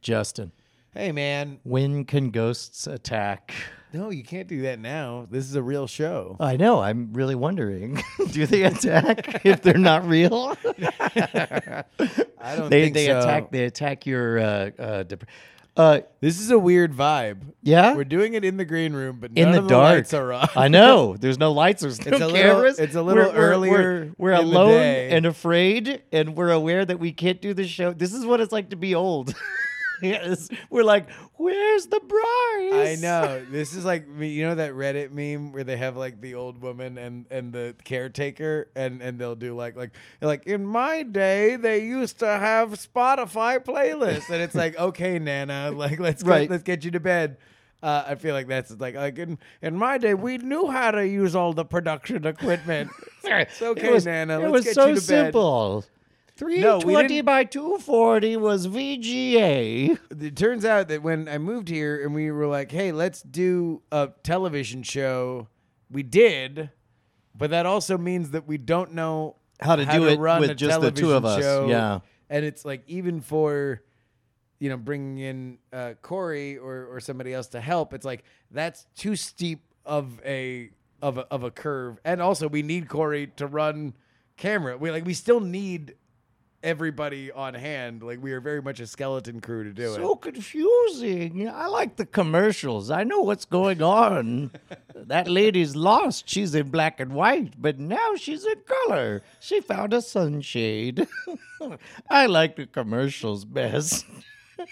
Justin, Hey, man. when can ghosts attack? No, you can't do that now. This is a real show. I know. I'm really wondering. Do they attack if they're not real? I don't they think they so. attack. They attack your. Uh, uh, dep- uh, This is a weird vibe. yeah. We're doing it in the green room, but in the of dark. lights are on. I know. There's no lights. There's no It's a little- cameras. it's a little We're- earlier We're, we're the alone and afraid, and we're aware that we can't do the show. This is what it's like to be old. Yes. We're like, where's the bride? I know. This is like you know that Reddit meme where they have like the old woman and and the caretaker and and they'll do like like like in my day they used to have Spotify playlists and it's like okay Nana like let's Right. get, let's get you to bed. Uh, I feel like that's like like in, in my day we knew how to use all the production equipment. it's okay, it was, Nana. It Let's was get so you to bed. Simple. No, 320 by 240 was VGA. it turns out that when I moved here and we were like, hey, let's do a television show, we did, but that also means that we don't know How to do it run with just the two of us. show. Yeah. And it's like, even for, you know, bringing in uh, Corey or, or somebody else to help, it's like, that's too steep of a, of a, of a curve. And also, we need Corey to run camera. We like, we still need everybody on hand. Like, we are very much a skeleton crew to do it. So confusing. I like the commercials. I know what's going on. that lady's lost. She's in black and white, but now she's in color. She found a sunshade. I like the commercials best.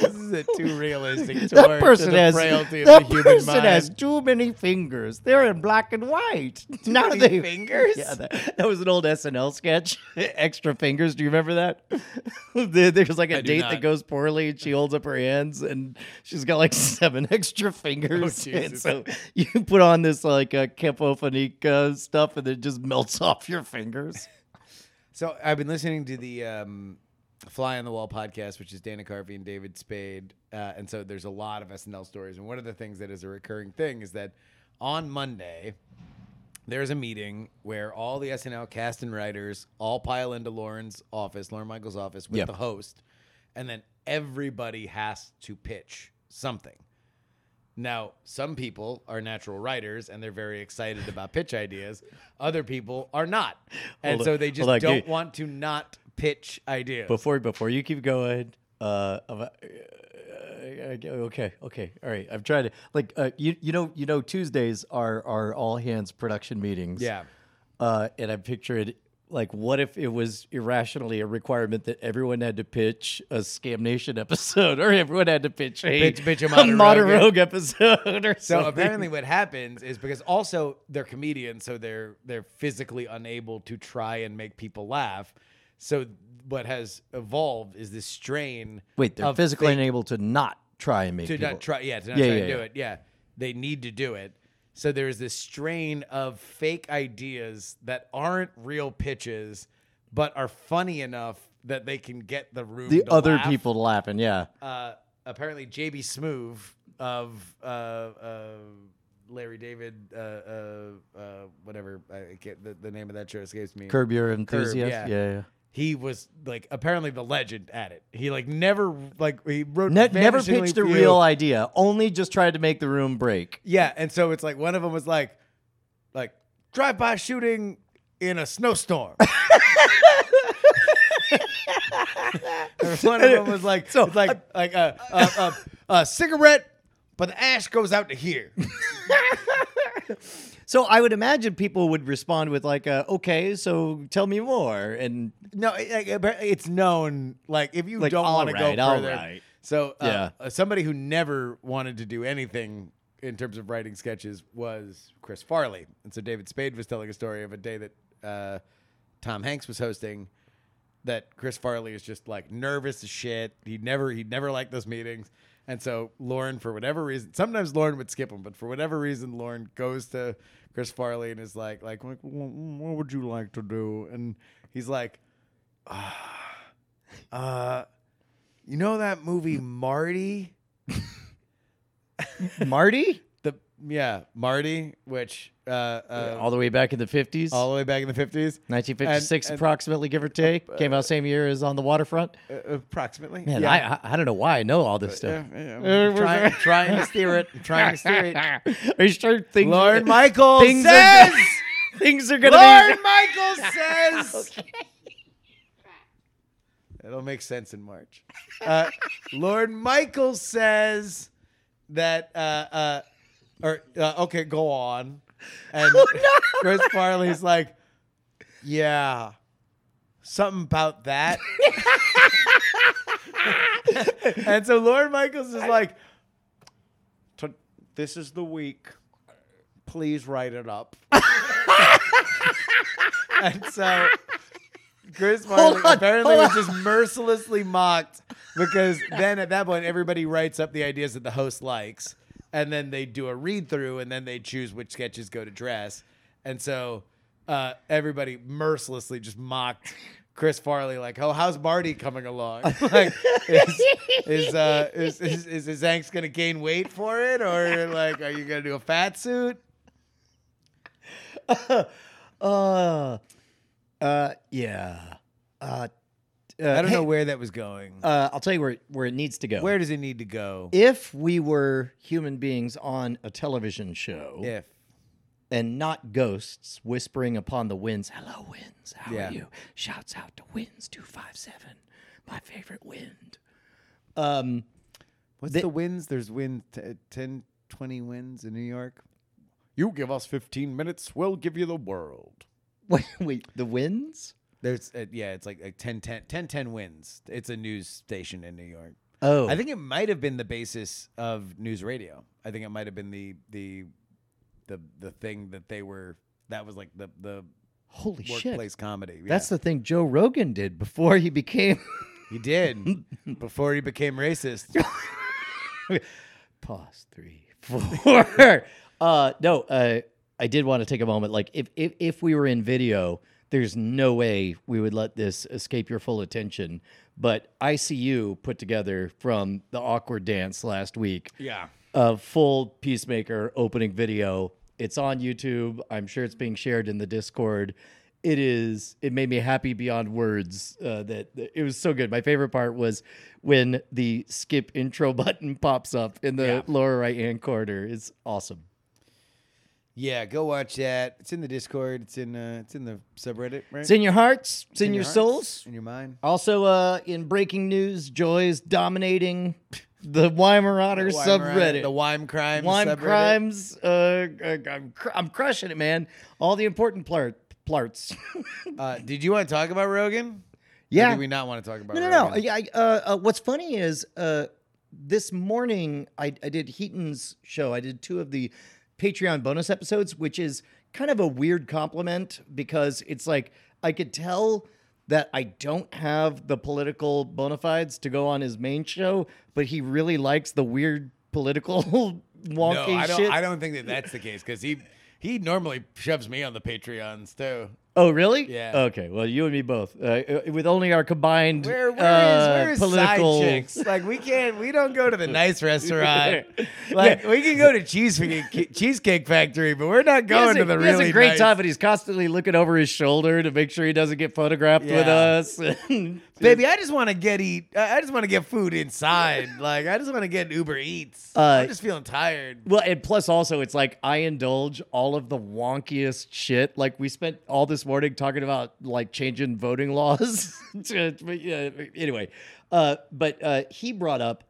This is a too realistic That person to the has frailty of that the human person mind. has too many fingers. They're in black and white. now many they fingers? Yeah, that, that was an old SNL sketch. Extra fingers. Do you remember that? There's like a I date that goes poorly, and she holds up her hands, and she's got like seven extra fingers. Oh, Jesus. so you put on this like uh, Capophonique uh, stuff, and it just melts off your fingers. So I've been listening to the um, Fly on the Wall podcast, which is Dana Carvey and David Spade, uh, and so there's a lot of SNL stories. And one of the things that is a recurring thing is that on Monday there's a meeting where all the SNL cast and writers all pile into Lorne's office, Lorne Michaels' office, with Yep. the host, and then everybody has to pitch something. Now, some people are natural writers and they're very excited about pitch ideas. Other people are not. And Hold so they just on, don't want to not pitch ideas. Before before you keep going, uh, uh, okay, okay, all right. I'm trying to like uh, you you know you know Tuesdays are are all hands production meetings. yeah. uh, and I pictured like what if it was irrationally a requirement that everyone had to pitch a Scam Nation episode, or everyone had to pitch a Pitch- pitch a a Modern Modern Rogue. Rogue episode, or So something. apparently what happens is because also they're comedians, so they're they're physically unable to try and make people laugh. So what has evolved is this strain wait, they're of physically fake- unable to not try and make to people. not try yeah to not Yeah, try yeah, to do yeah. it yeah they need to do it so there's this strain of fake ideas that aren't real pitches but are funny enough that they can get the room the to other laugh. people laughing. Yeah, uh, apparently JB Smoove of uh, uh, Larry David uh, uh, uh, whatever I can't, the, the name of that show escapes me curb your enthusiasm. yeah. yeah, yeah. He was like apparently the legend at it he like never like he wrote Ne- never pitched a few- real idea. Only just tried to make the room break. Yeah, and so it's like one of them was like, like drive by shooting in a snowstorm. One of them was like, So, it's like like a, a, a, a cigarette, but the ash goes out to here. So I would imagine people would respond with like, uh, "Okay, so tell me more." And No, it- it's known. Like if you Like, don't all want to right, go all further, right. so uh, Yeah. uh, somebody who never wanted to do anything in terms of writing sketches was Chris Farley, and so David Spade was telling a story of a day that uh, Tom Hanks was hosting. That Chris Farley is just like nervous as shit. He never he never liked those meetings, and so Lorne, for whatever reason, sometimes Lorne would skip them, but for whatever reason, Lorne goes to Chris Farley and is like, like, like, what would you like to do? And he's like, uh, you know that movie Marty? Marty, yeah, Marty, which uh, uh, all the way back in the 50s. all the way back in the fifties, 1956, and- and- approximately, give or take. Came out same year as On the Waterfront. uh, approximately. Man, yeah. I, I I don't know why I know all this stuff. Yeah, yeah, I'm trying, trying to steer it. Trying to steer it. Are you sure things? Lord Michael things says. Are, things are gonna Lord be. Michael says. It'll make sense in March. Uh, Lord Michael says that. Uh, uh, or uh, okay, go on. And Chris Farley's like, yeah, something about that. and so Lord Michaels is like, this is the week. Please write it up. and so Chris Farley on, apparently was just mercilessly mocked because then at that point everybody writes up the ideas that the host likes and then they do a read through and then they choose which sketches go to dress. And so uh, everybody mercilessly just mocked Chris Farley like, "Oh, how's Marty coming along? like, is is, uh, is is is his gonna gain weight for it, or like, are you gonna do a fat suit?" Uh, uh, yeah. Uh, uh, I don't hey, know where that was going. Uh, I'll tell you where where it needs to go. where does it need to go? if we were human beings on a television show If and not ghosts whispering upon the winds, "Hello, winds. How Yeah. are you?" Shouts out to winds two five seven, my favorite wind. Um, what's The- the, winds? There's wind t- 10, 20 winds in New York. You give us fifteen minutes, we'll give you the world. wait, wait, the winds? There's uh, yeah, it's like like 10, 10, 10, 10 wins. It's a news station in New York. Oh, I think it might have been the basis of news radio. I think it might have been the the the the thing that they were that was like the the holy shit. workplace comedy. Yeah. That's the thing Joe Rogan did before he became. he did before he became racist. Pause three, four. uh, no, uh, I did want to take a moment. Like, if, if if we were in video, there's no way we would let this escape your full attention. But ICU put together from the awkward dance last week Yeah. a full Peacemaker opening video. It's on YouTube. I'm sure it's being shared in the Discord. It is. It made me happy beyond words. Uh, that, that- it was so good. My favorite part was when the skip intro button pops up in the Yeah. lower right hand corner. It's awesome. Yeah, go watch that. It's in the Discord. It's in uh, it's in the subreddit, right? It's in your hearts. It's, in, your, hearts, souls. in your mind. Also, uh, in breaking news, Joy's dominating the Weimaraner The subreddit. the Wime Crimes Wine subreddit. crimes. Uh, I'm, cr- I'm crushing it, man. All the important plart, parts. Uh, did you want to talk about Rogan? Or Yeah. did we not want to talk about no, no, no. Rogan? Yeah. I, uh, uh, what's funny is uh, this morning I, I did Heaton's show. I did two of the Patreon bonus episodes, which is kind of a weird compliment because it's like I could tell that I don't have the political bona fides to go on his main show, but he really likes the weird political wonky No, I don't. shit. I don't think that that's the case because he he normally shoves me on the Patreons too. Oh, really? Yeah. Okay. Well, you and me both. Uh, uh, with only our combined Where where is uh, where is political side chicks? Like we can't we don't go to the nice restaurant. Like we can go to cheesecake cheesecake factory, but we're not going a- to the he really has a great nice. time, but he's constantly looking over his shoulder to make sure he doesn't get photographed with us. Baby, I just want to get eat. I I just want to get food inside. Like I just want to get Uber Eats. Uh, I'm just feeling tired. Well, and plus also it's like I indulge all of the wonkiest shit. Like we spent all this morning talking about like changing voting laws. To- but, yeah, anyway, uh, but uh, he brought up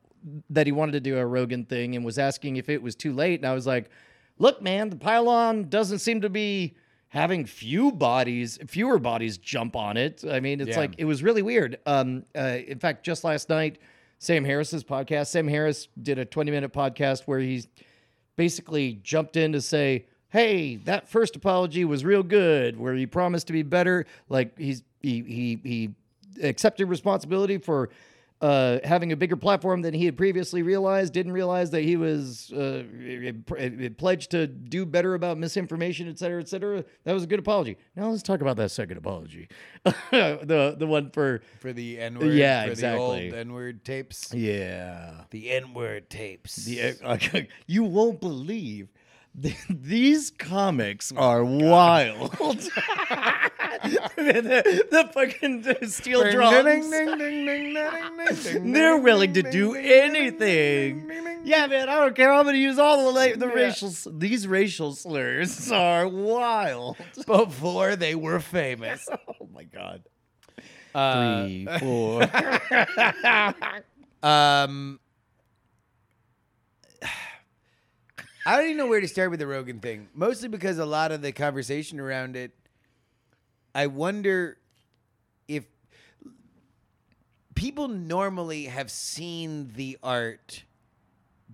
that he wanted to do a Rogan thing and was asking if it was too late. And I was like, look, man, the pylon doesn't seem to be having few bodies, fewer bodies jump on it. I mean, it's Yeah. like it was really weird. Um, uh, in fact, just last night, Sam Harris's podcast. Sam Harris did a 20 minute podcast where he basically jumped in to say, "Hey, that first apology was real good," where he promised to be better. Like he's he he he accepted responsibility for uh, having a bigger platform than he had previously realized. Didn't realize that he was uh, pledged to do better about misinformation, et cetera, et cetera. That was a good apology. Now let's talk about that second apology, the the one for For the N word. Yeah, for exactly. The old N word tapes. yeah. The N word tapes. The, uh, you won't believe These comics are wild. The, the fucking steel drums. They're willing to do anything. Yeah, man, I don't care. I'm going to use all the la- the Yeah. racial. These racial slurs are wild. Before they were famous. Oh my god. Uh, Three, four. Um, I don't even know where to start with the Rogan thing. Mostly because a lot of the conversation around it, I wonder if people normally have seen the art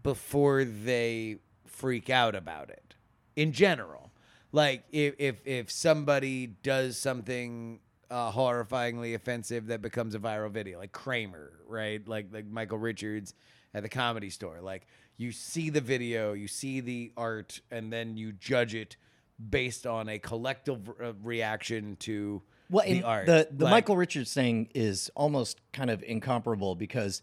before they freak out about it. In general, like if if if somebody does something uh, horrifyingly offensive that becomes a viral video, like Kramer, right? Like like Michael Richards at the comedy store. Like you see the video, you see the art, and then you judge it based on a collective uh, reaction to Well, the art. the the Like- Michael Richards thing is almost kind of incomparable because,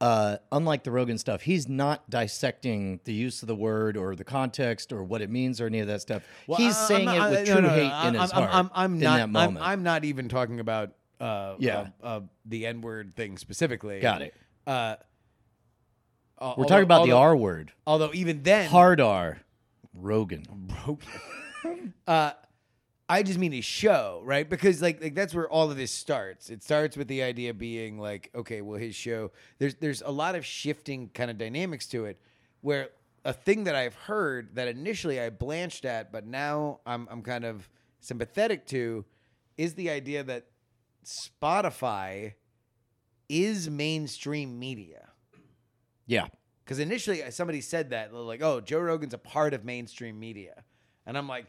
uh, unlike the Rogan stuff, he's not dissecting the use of the word or the context or what it means or any of that stuff. Well, he's I- I'm saying not- it with no, true no, no, hate I'm, in his I'm, heart. I'm, I'm in not. that I'm, moment. I'm not even talking about uh, Yeah. uh, uh, the N word thing specifically. Got it. Uh, We're talking about the R word, Although even then, hard R, Rogan. uh, I just mean his show, right? Because like like that's where all of this starts. It starts with the idea being like, okay, well, his show. There's there's a lot of shifting kind of dynamics to it, where a thing that I've heard that initially I blanched at, but now I'm I'm kind of sympathetic to, is the idea that Spotify is mainstream media. Yeah, Because initially somebody said that, like, "Oh, Joe Rogan's a part of mainstream media," and I'm like,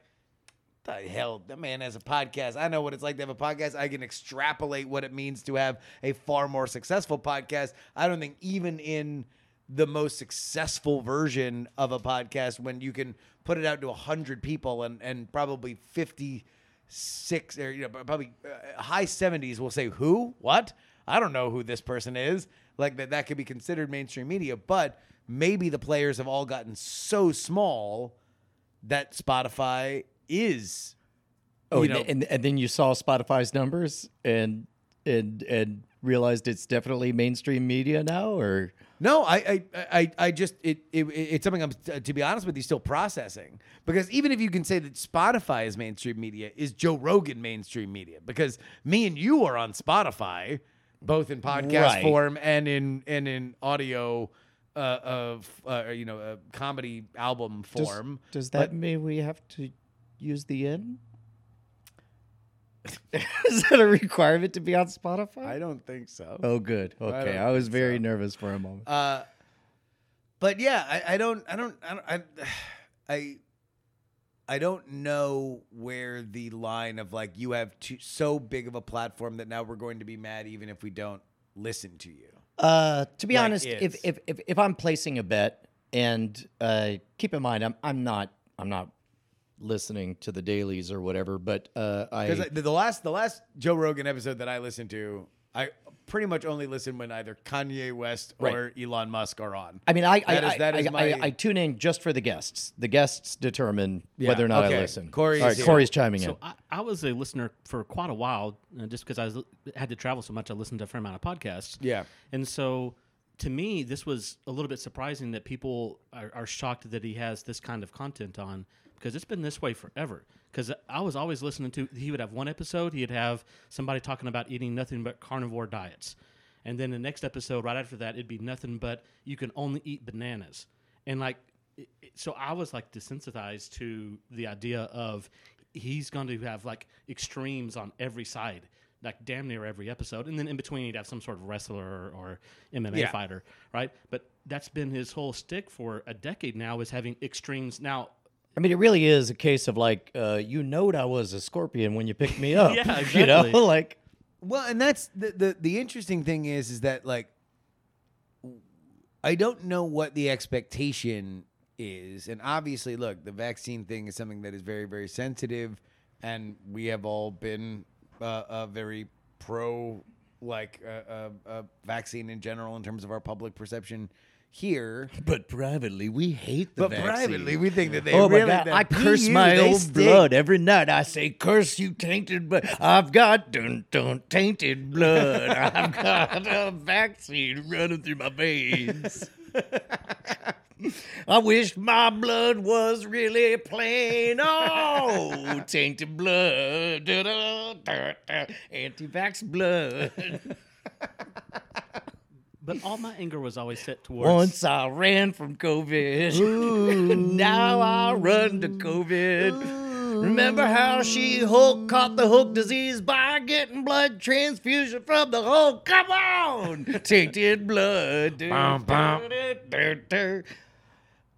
"The hell, that man has a podcast. I know what it's like to have a podcast. I can extrapolate what it means to have a far more successful podcast. I don't think even in the most successful version of a podcast, when you can put it out to hundred people and and probably fifty six or you know probably uh, high 70s will say who what i don't know who this person is like that that could be considered mainstream media but maybe the players have all gotten so small that spotify is Oh, and, and and then you saw Spotify's numbers and and and realized it's definitely mainstream media now, or No, I, I, I, I just it, it it's something I'm uh, to be honest with you still processing because even if you can say that Spotify is mainstream media, is Joe Rogan mainstream media? Because me and you are on Spotify, both in podcast Right. form and in and in audio, uh, of uh, you know, uh, comedy album form. does But- that mean we have to use the N? Is that a requirement to be on Spotify? I don't think so. oh, good. Okay, don't I, was very so. nervous for a moment. Uh, but yeah, I, I don't, I don't, I, don't, I, I, I don't know where the line of like you have too, so big of a platform that now we're going to be mad even if we don't listen to you. Uh, to be like honest, if, if if if I'm placing a bet, and uh, keep in mind, I'm I'm not I'm not listening to the dailies or whatever, but uh, I Because the, the last, the last Joe Rogan episode that I listened to, I pretty much only listen when either Kanye West or Elon Musk are on. I mean, I I, That is- I, that is I, my- I, I tune in just for the guests. The guests determine Yeah, whether or not okay. I listen. Corey's All right, here. Corey's chiming in. So I, I was a listener for quite a while, uh, just because I was, had to travel so much. I listened to a fair amount of podcasts. Yeah. and so to me, this was a little bit surprising that people are, are shocked that he has this kind of content on because it's been this way forever. Because I was always listening to he would have one episode, he'd have somebody talking about eating nothing but carnivore diets, and then the next episode right after that, it'd be nothing but you can only eat bananas, and like it- it- so I was like desensitized to the idea of he's going to have like extremes on every side, like damn near every episode, and then in between he'd have some sort of wrestler or, or MMA Yeah. fighter, right? But that's been his whole stick for a decade now is having extremes. Now, I mean, it really is a case of like, uh, you knowed I was a scorpion when you picked me up. Yeah, You know, like Well, and that's the, the the interesting thing is is that like I don't know what the expectation is, and obviously, look, the vaccine thing is something that is very very sensitive, and we have all been uh, uh, very pro like uh, uh, uh, vaccine in general in terms of our public perception, here. But privately, we hate the But vaccine. privately, we think that they oh really. my god! that I curse my own stink. blood every night. I say, "Curse you, tainted blood." I've got dun dun tainted blood. I've got a vaccine running through my veins. I wish my blood was really plain. Oh, tainted blood, anti-vax blood. But all my anger was always set towards. Once I ran from COVID. now I run to COVID. Remember how she Hulk caught the Hulk disease by getting blood transfusion from the Hulk? Come on! Tainted blood. Bum, bum.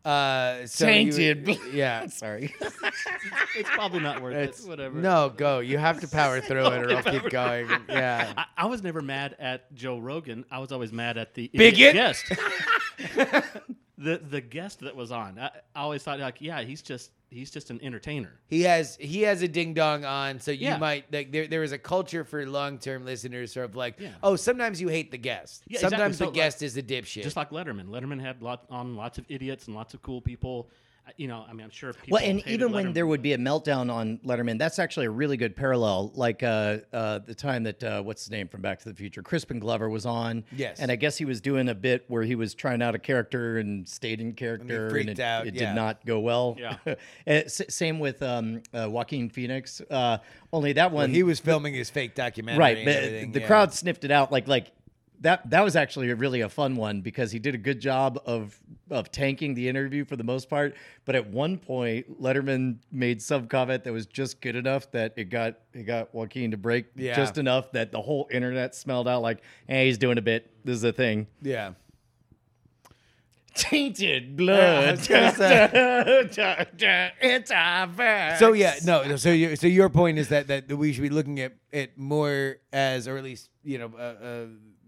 Uh, so Tainted blood. yeah. Sorry. It's probably not worth It's, it. Whatever. No, go. You have to power through it, or I'll keep going. Yeah. I, I was never mad at Joe Rogan. I was always mad at the Bigot? guest. the the guest that was on. I, I always thought like, yeah, he's just he's just an entertainer. He has he has a ding dong on, so you Yeah. might like there there is a culture for long term listeners sort of like Yeah. oh sometimes you hate the guest, Yeah, exactly. sometimes So, the like- guest is a dipshit. Just like Letterman. Letterman had lot on lots of idiots and lots of cool people. I- You know, I mean, I'm sure. People Well, and hated even when Letterman. there would be a meltdown on Letterman, that's actually a really good parallel. Like uh, uh, the time that uh, what's his name from Back to the Future, Crispin Glover was on. Yes. and I guess he was doing a bit where he was trying out a character and stayed in character, freaked it, out, it yeah. did not go well. Yeah. Uh, s- same with um, uh, Joaquin Phoenix. Uh, only that one, he was filming his fake documentary, right. and But the yeah. crowd sniffed it out. Like like that. That was actually a really a fun one because he did a good job of of tanking the interview for the most part. But at one point, Letterman made some comment that was just good enough that it got it got Joaquin to break Yeah. just enough that the whole internet smelled out like, hey, he's doing a bit. This is a thing. yeah. Tainted blood. gonna. So yeah, no. no, So you, so your point is that that we should be looking at it more as, or at least you know, uh, uh,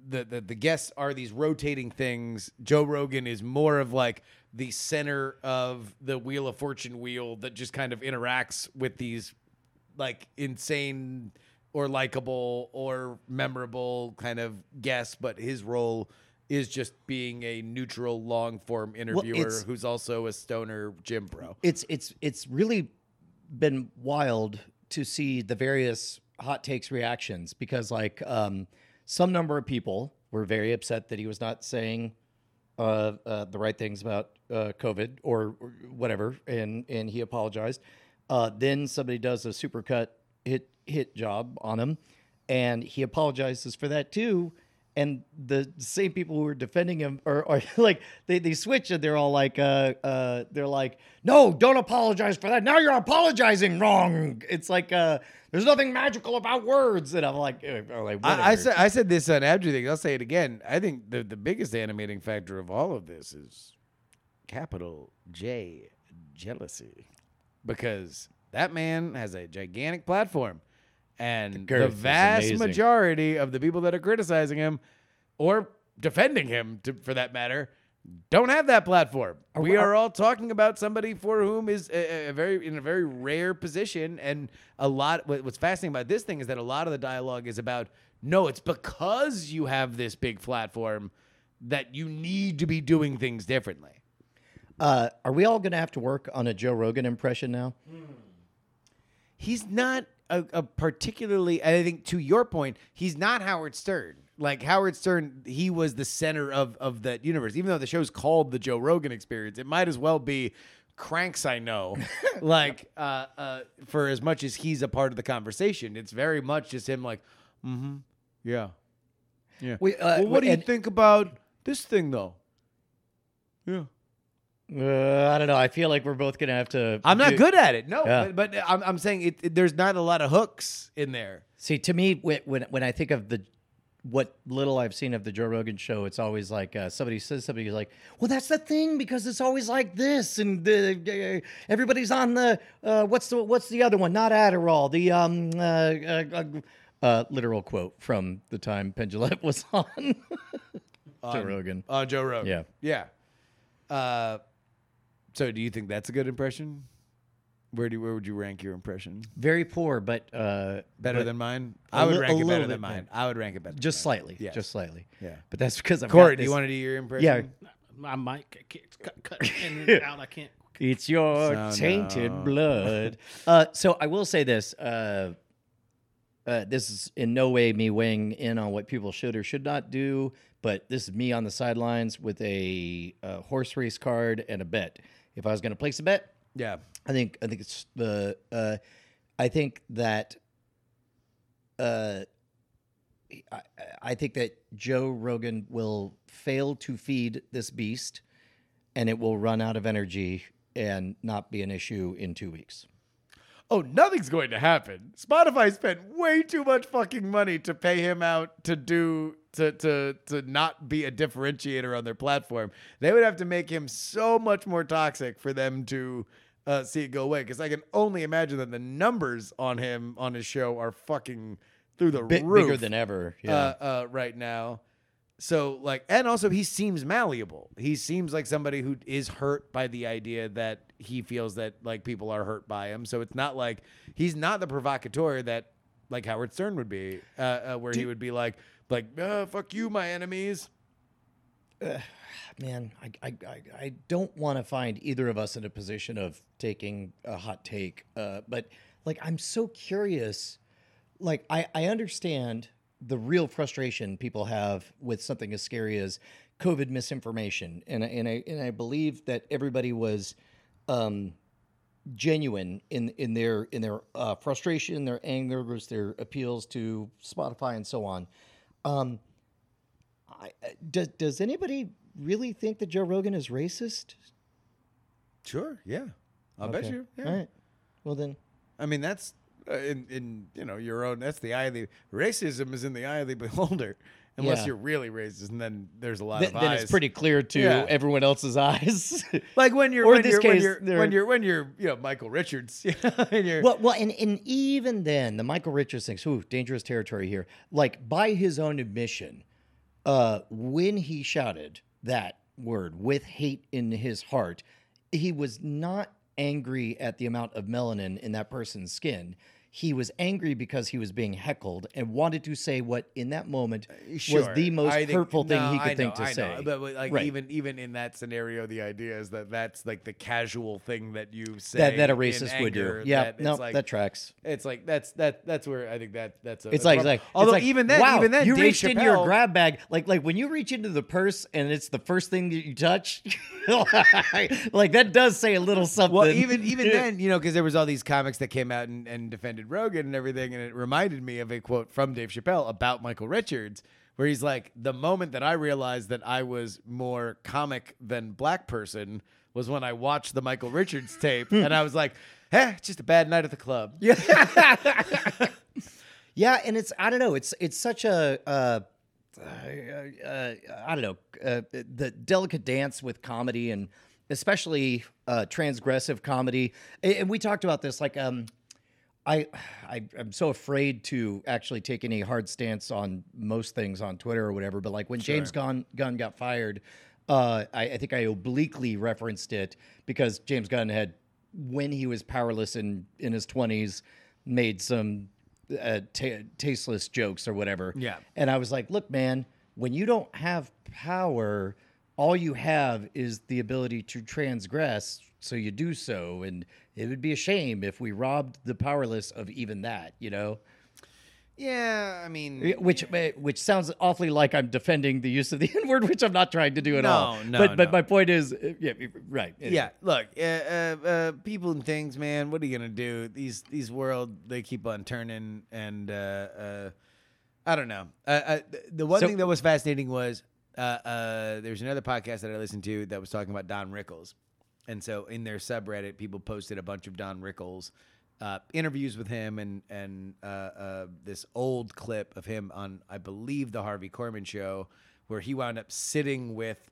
the, the the guests are these rotating things. Joe Rogan is more of like the center of the Wheel of Fortune wheel that just kind of interacts with these like insane or likable or memorable kind of guests, but his role is just being a neutral long form interviewer it's- who's also a stoner gym bro. It's it's it's really been wild to see the various hot takes reactions because like um, some number of people were very upset that he was not saying uh, uh, the right things about uh, COVID or, or whatever, and and he apologized. Uh, then somebody does a supercut hit hit job on him, and he apologizes for that too. And the same people who were defending him are, are like they, they switch and they're all like uh, uh, they're like no don't apologize for that. Now you're apologizing wrong. It's like uh, there's nothing magical about words. And I'm like, uh, I'm like I, I said I said this on Abju thing. I'll say it again. I think the the biggest animating factor of all of this is capital J jealousy, because that man has a gigantic platform, and the, is vast majority of the people that are criticizing him or defending him, to, for that matter. Don't have that platform. we we- are all talking about somebody for whom is a, a very in a very rare position, and a lot. What's fascinating about this thing is that a lot of the dialogue is about no, it's because you have this big platform that you need to be doing things differently. uh, are we all gonna have to work on a Joe Rogan impression now He's not a, a particularly. I think to your point, he's not Howard Stern. Like Howard Stern, he was the center of of that universe. Even though the show's called the Joe Rogan Experience, it might as well be cranks I know. like uh, uh, for as much as he's a part of the conversation, it's very much just him. Like, mm-hmm, yeah, yeah. We, uh, well, what do you think about this thing though? Yeah. Uh, I don't know. I feel like we're both gonna have to. I'm not do- good at it. No, Yeah. but, but I'm, I'm saying it, it- There's not a lot of hooks in there. See, to me, when when, when I think of the what little I've seen of the Joe Rogan show, it's always like uh, somebody says somebody like, "Well, that's the thing because it's always like this," and the, uh, everybody's on the uh, what's the what's the other one? Not Adderall. The um uh, uh, uh, uh, literal quote from the time Pendulette was on Joe Rogan. On Joe Rogan. Yeah. Yeah. Uh, so do you think that's a good impression? Where do where would you rank your impression? Very poor, but uh, Better but than mine? a I would li- rank it better than mine. better. I would rank it better. just mine. slightly, Yes. just slightly. Yeah. But that's because I've Corey, got do you want to do your impression? Yeah. my mic keeps cut, cut in and out. I can't. It's your So tainted no. blood. Uh, so I will say this. Uh, uh, this is in no way me weighing in on what people should or should not do, but this is me on the sidelines with a, uh horse race card and a bet. If I was going to place a bet, Yeah. I think I think it's the uh, I think that uh, I, I think that Joe Rogan will fail to feed this beast, and it will run out of energy and not be an issue in two weeks. Oh, nothing's going to happen. Spotify spent way too much fucking money to pay him out to do to to to not be a differentiator on their platform. They would have to make him so much more toxic for them to uh, see it go away. Because I can only imagine that the numbers on him on his show are fucking through the Bit roof bigger than ever. Yeah. uh, uh, right now. So like, and also he seems malleable. He seems like somebody who is hurt by the idea that he feels that like people are hurt by him. So it's not like he's not the provocateur that like Howard Stern would be, uh, uh, where he would be like, like, uh, fuck you, my enemies. man, I, I, I, I don't want to find either of us in a position of taking a hot take. Uh, but like, I'm so curious. Like, I, I understand the real frustration people have with something as scary as COVID misinformation, and I- and I and I believe that everybody was um, genuine in in their in their uh, frustration, their anger, their appeals to Spotify and so on. Um, I, uh, does does anybody really think that Joe Rogan is racist? Sure, yeah, I'll bet you. Yeah. All right. Well then, I mean, that's uh, in in you know your own. That's the eye of the racism is in the eye of the beholder. Unless Yeah. you're really racist, and then there's a lot th- of then eyes. it's pretty clear to Yeah. everyone else's eyes. Like when you're Or in when this you're, when case, you're when you're when you're you know Michael Richards and you're well, well, and, and even then, the Michael Richards thinks, ooh, dangerous territory here. Like by his own admission, uh, when he shouted that word with hate in his heart, he was not angry at the amount of melanin in that person's skin. He was angry because he was being heckled and wanted to say what, in that moment, uh, was the most think- hurtful thing he could think to I say. know. But, like Right. even even in that scenario, the idea is that that's like the casual thing that you say that that a in racist would do. anger, Yeah, that no, like, that tracks. it's like that's that that's where I think that that's a, It's like, it's problem. like, it's although like, even then, wow, even then, you Dave reached into your grab bag, like, like when you reach into the purse and it's the first thing that you touch, like that does say a little something. Well, even even then, you know, because there was all these comics that came out and, and defended Rogan and everything, and it reminded me of a quote from Dave Chappelle about Michael Richards, where he's like, "The moment that I realized that I was more comic than black person was when I watched the Michael Richards tape, and I was like, eh, it's just a bad night at the club." Yeah, yeah, and it's I don't know, it's it's such a. Uh, uh, uh, I don't know uh, the delicate dance with comedy and especially uh, transgressive comedy. And and we talked about this. Like, um, I, I I'm so afraid to actually take any hard stance on most things on Twitter or whatever. But like when James Gunn Gunn got fired, uh, I, I think I obliquely referenced it because James Gunn had, when he was powerless in in his twenties, made some uh, ta tasteless jokes or whatever. Yeah. And I was like, look, man, when you don't have power, all you have is the ability to transgress. So you do so. And it would be a shame if we robbed the powerless of even that, you know? yeah. I mean, Which uh, which sounds awfully like I'm defending the use of the N word, which I'm not trying to do at No, all. no, but but my point is, uh, yeah, right. Yeah, look, uh, uh, people and things, man. What are you gonna do? These these world they keep on turning, and uh, uh, I don't know. Uh, uh, the one So- thing that was fascinating was uh, uh, there's another podcast that I listened to that was talking about Don Rickles, and so in their subreddit, people posted a bunch of Don Rickles. Uh, interviews with him and and uh, uh, this old clip of him on I believe the Harvey Korman show where he wound up sitting with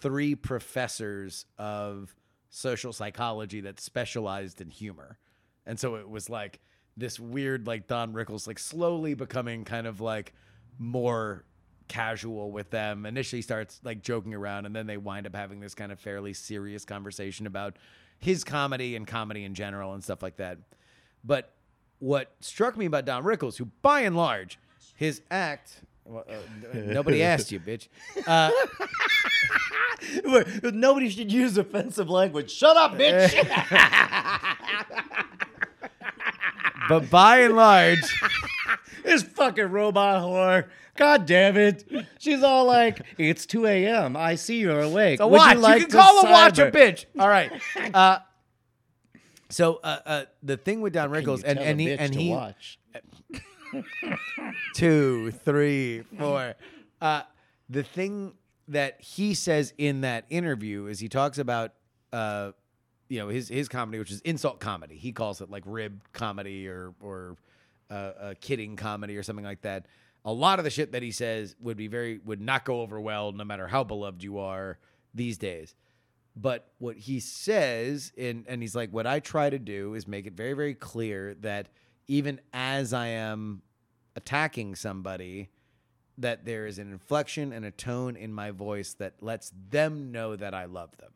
three professors of social psychology that specialized in humor. And so it was like this weird, like Don Rickles, like slowly becoming kind of like more casual with them. Initially starts like joking around, and then they wind up having this kind of fairly serious conversation about his comedy and comedy in general and stuff like that. But what struck me about Don Rickles, who by and large, his act. Well, uh, nobody asked you, bitch. Uh, Nobody should use offensive language. Shut up, bitch. but by and large, this fucking robot whore. God damn it. She's all like, it's 2 a.m. I see you're awake. a Would watch. You, like can to call a watch a bitch. All right. Uh, so uh, uh, the thing with Don Can Rickles and and he and he watch? two, three, four. Uh, the thing that he says in that interview is he talks about, uh, you know, his his comedy, which is insult comedy. He calls it like rib comedy or or uh, uh, kidding comedy or something like that. A lot of the shit that he says would be very would not go over well, no matter how beloved you are these days. But what he says, and and he's like, what I try to do is make it very very clear that even as I am attacking somebody, that there is an inflection and a tone in my voice that lets them know that I love them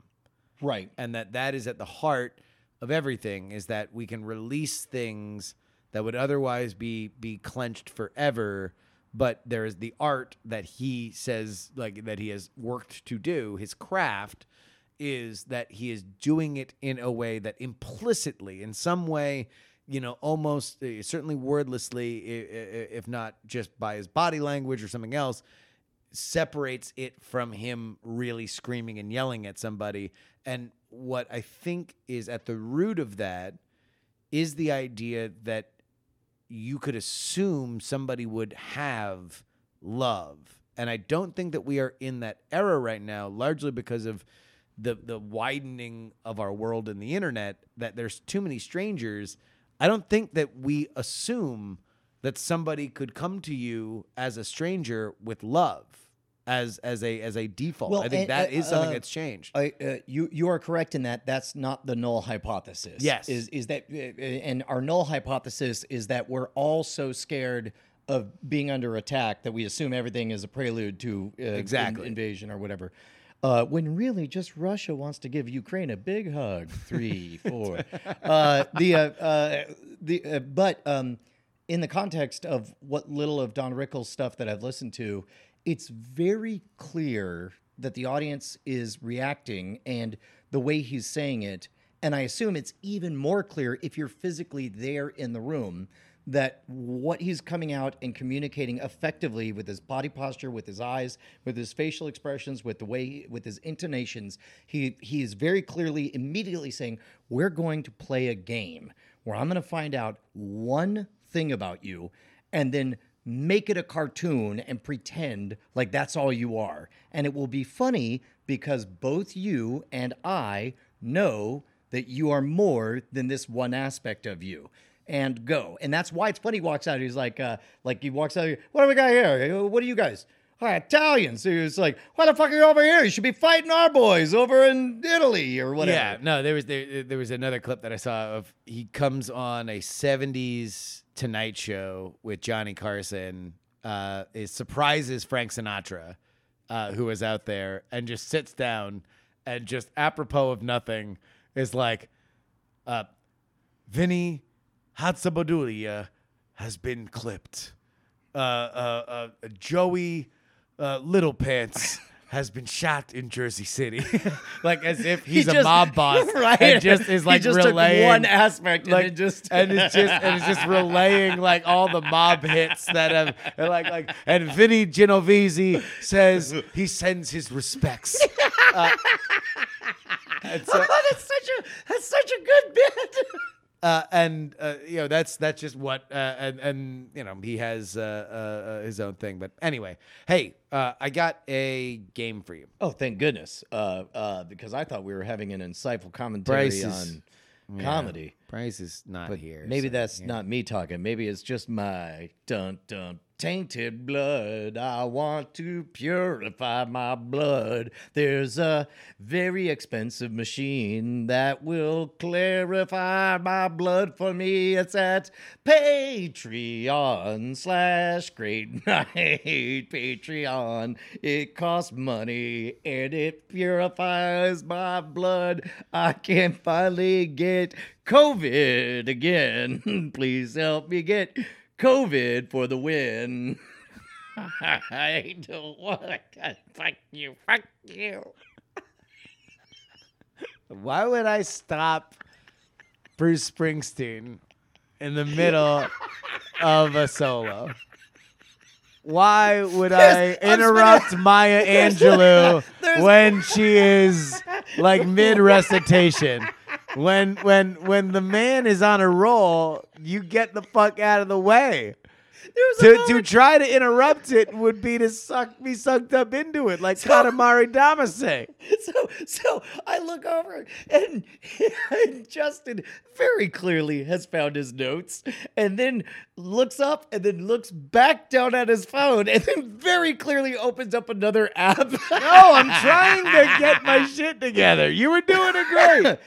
Right. and that that is at the heart of everything is that we can release things that would otherwise be be clenched forever but there is the art that he says like that he has worked to do his craft is that he is doing it in a way that implicitly in some way you know almost uh, certainly wordlessly if not just by his body language or something else separates it from him really screaming and yelling at somebody. And what I think is at the root of that is the idea that you could assume somebody would have love. And I don't think that we are in that era right now, largely because of the the widening of our world and the internet, that there's too many strangers. I don't think that we assume that somebody could come to you as a stranger with love as as a as a default. Well, I think and, that uh, is something uh, that's changed. I, uh, you you are correct in that. That's not the null hypothesis. Yes. is is that uh, and our null hypothesis is that we're all so scared of being under attack that we assume everything is a prelude to uh, in- Exactly. invasion or whatever. Uh, when really just Russia wants to give Ukraine a big hug. Three, four. Uh, the uh, uh, the uh, but um, in the context of what little of Don Rickles stuff that I've listened to, it's very clear that the audience is reacting and the way he's saying it. And I assume it's even more clear if you're physically there in the room that what he's coming out and communicating effectively with his body posture, with his eyes, with his facial expressions, with the way, with his intonations, he he is very clearly immediately saying, "We're going to play a game where I'm going to find out one thing about you, and then." Make it a cartoon and pretend like that's all you are. And it will be funny because both you and I know that you are more than this one aspect of you and go. And that's why it's funny. He walks out. He's like, uh, like he walks out. What do we got here? What are you guys? Oh, Italians. So he's like, why the fuck are you over here? You should be fighting our boys over in Italy or whatever. Yeah, no, there was there, there was another clip that I saw of he comes on a '70s Tonight Show with Johnny Carson. Uh, it surprises Frank Sinatra, uh, who was out there, and just sits down and just apropos of nothing is like, uh, Vinny Hatzabadulia has been clipped. Uh, uh, uh, Joey uh, Little Pants has been shot in Jersey City, like as if He he's a mob boss, right? And just is like he just relaying took one aspect like and just and it's just and it's just relaying like all the mob hits that have and like like and Vinny Genovese says he sends his respects. Uh, so- oh, that's such a that's such a good bit. Uh, and uh, you know that's that's just what uh, and and you know he has uh, uh, uh, his own thing. But anyway, hey, uh, I got a game for you. Oh, thank goodness. Uh, uh, because I thought we were having an insightful commentary is- on comedy. Price is not But here. maybe so, that's yeah. not me talking. Maybe it's just my dun dun tainted blood. I want to purify my blood. There's a very expensive machine that will clarify my blood for me. It's at Patreon slash Great Night Patreon. It costs money and it purifies my blood. I can finally get COVID again. Please help me get COVID for the win. I don't want to. Fuck you. Fuck you. Why would I stop Bruce Springsteen in the middle of a solo? Why would I There's- I'm interrupt Maya Angelou there's- when she is like mid recitation? When when when the man is on a roll, you get the fuck out of the way. To, to try to interrupt it would be to suck be sucked up into it, like Katamari Damacy. so so I look over and, and Justin very clearly has found his notes and then looks up and then looks back down at his phone and then very clearly opens up another app. No, I'm trying to get my shit together. You were doing it great.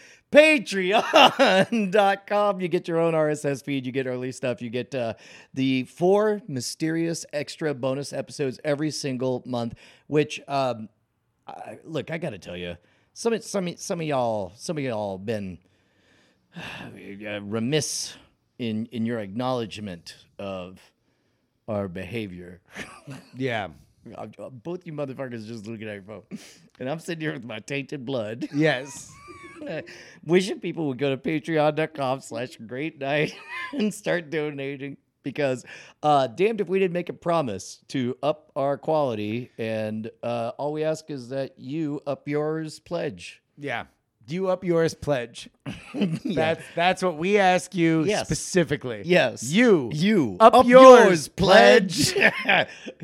Patreon.com. You get your own RSS feed. You get early stuff. You get uh, the four mysterious extra bonus episodes every single month. Which, um, I, look, I got to tell you, some of- some some of y'all, some of y'all been uh, remiss in in your acknowledgement of our behavior. Yeah. I'm- Both you motherfuckers just looking at your phone, and I'm sitting here with my tainted blood. Yes. wishing people would go to patreon.com slash great night and start donating because uh damned if we didn't make a promise to up our quality and uh all we ask is that you up yours pledge Yeah. Do you up yours pledge? That's that's what we ask you Yes. specifically. yes You. you Up yours, pledge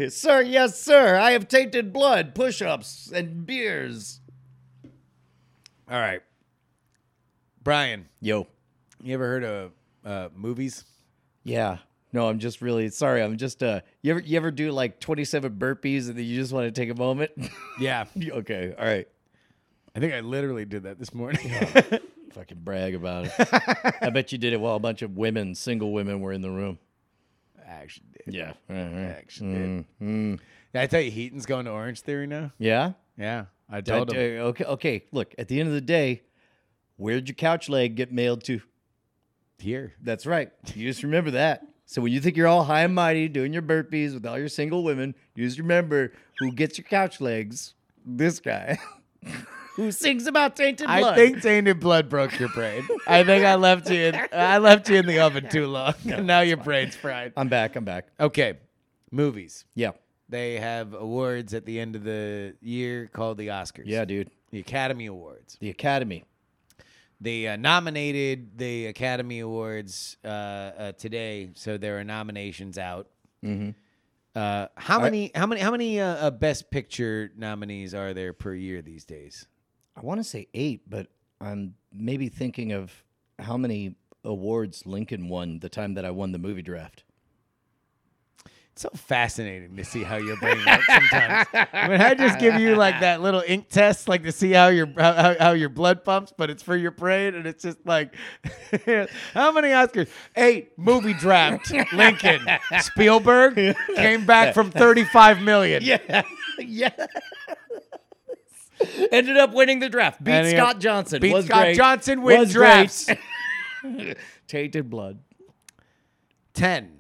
sir yes sir i have tainted blood push-ups and beers All right. Brian, yo you ever heard of uh, movies? Yeah. No, I'm just really sorry. I'm just uh you ever you ever do like 27 burpees and then you just want to take a moment? Yeah. okay, all right. I think I literally did that this morning. Fucking brag about it. I bet you did it while a bunch of women, single women were in the room. I actually did. Yeah. I actually did. Mm, mm. Did I tell you Heaton's going to Orange Theory now? Yeah? Yeah. I told him. okay, okay. Look, at the end of the day, where'd your couch leg get mailed to? Here. That's right. You just remember that. So when you think you're all high and mighty doing your burpees with all your single women, you just remember who gets your couch legs? This guy. who sings about tainted blood. I think tainted blood broke your brain. I think I left you in I left you in the oven too long. and now your brain's fried. I'm back. I'm back. Okay. Movies. Yeah. They have awards at the end of the year called the Oscars. Yeah, dude. The Academy Awards. The Academy. They uh, nominated the Academy Awards uh, uh, today, so there are nominations out. Mm-hmm. Uh, how many? How many? How many uh, uh, Best Picture nominees are there per year these days? I want to say eight, but I'm maybe thinking of how many awards Lincoln won the time that I won the movie draft. So fascinating to see how your brain works sometimes. when I just give you like that little ink test, like to see how your how, how- your blood pumps, but it's for your brain, and it's just like, how many Oscars? Eight. Movie draft. Lincoln. Spielberg came back from thirty-five million. Yeah. yeah. Ended up winning the draft. Beat Ended up- Scott Johnson. beat was Scott great. Johnson, win Was drafts. Tainted blood. 10.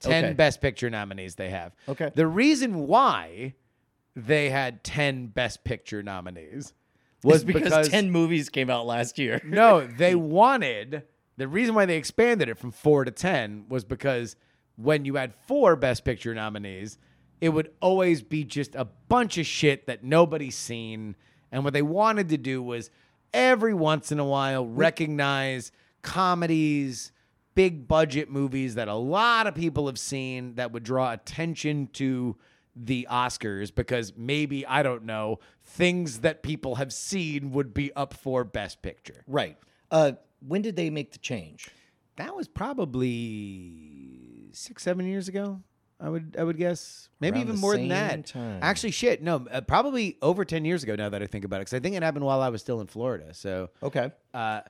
10 Okay. Best Picture nominees they have. Okay. The reason why they had 10 Best Picture nominees was Was because, 10 movies came out last year. no, they wanted the reason why they expanded it from 4 to 10 was because when you had 4 Best Picture nominees, it would always be just a bunch of shit that nobody's seen. And what they wanted to do was every once in a while recognize comedies, big budget movies that a lot of people have seen that would draw attention to the Oscars because maybe, I don't know, things that people have seen would be up for Best Picture. Right. Uh, when did they make the change? That was probably six, seven years ago. I would, I would guess, maybe Around even more than that. time. Actually, shit, no, uh, probably over ten years ago. Now that I think about it, because I think it happened while I was still in Florida. So, Okay. uh,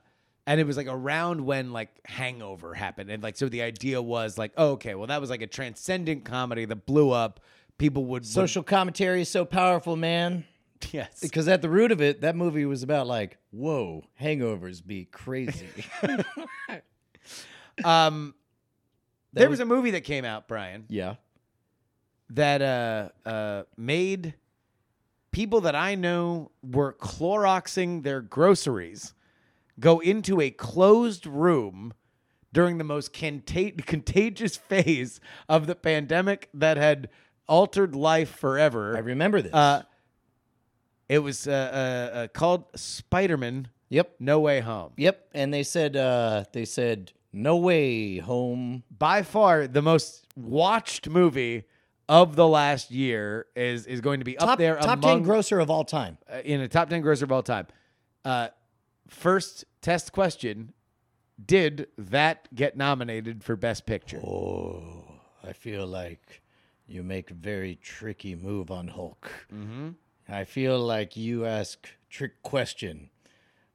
and it was like around when like Hangover happened, and like so the idea was like, oh, okay, well that was like a transcendent comedy that blew up. People would Social commentary is so powerful, man. yes, Because at the root of it, that movie was about like, whoa, hangovers be crazy. um, there was- was a movie that came out, Brian, yeah. that uh uh made people that I know were Cloroxing their groceries go into a closed room during the most contag- contagious phase of the pandemic that had altered life forever. I remember this. Uh, it was uh, uh, uh, called Spider-Man yep. No Way Home. Yep. And they said uh they said no way home. By far the most watched movie of the last year is is going to be Top up there top among 10 grosser of all time. uh, in a top 10 grosser of all time. Uh, first test question Did that get nominated for Best Picture? Oh, I feel like you make a very tricky move on Hulk. Mm-hmm. I feel like you ask trick question.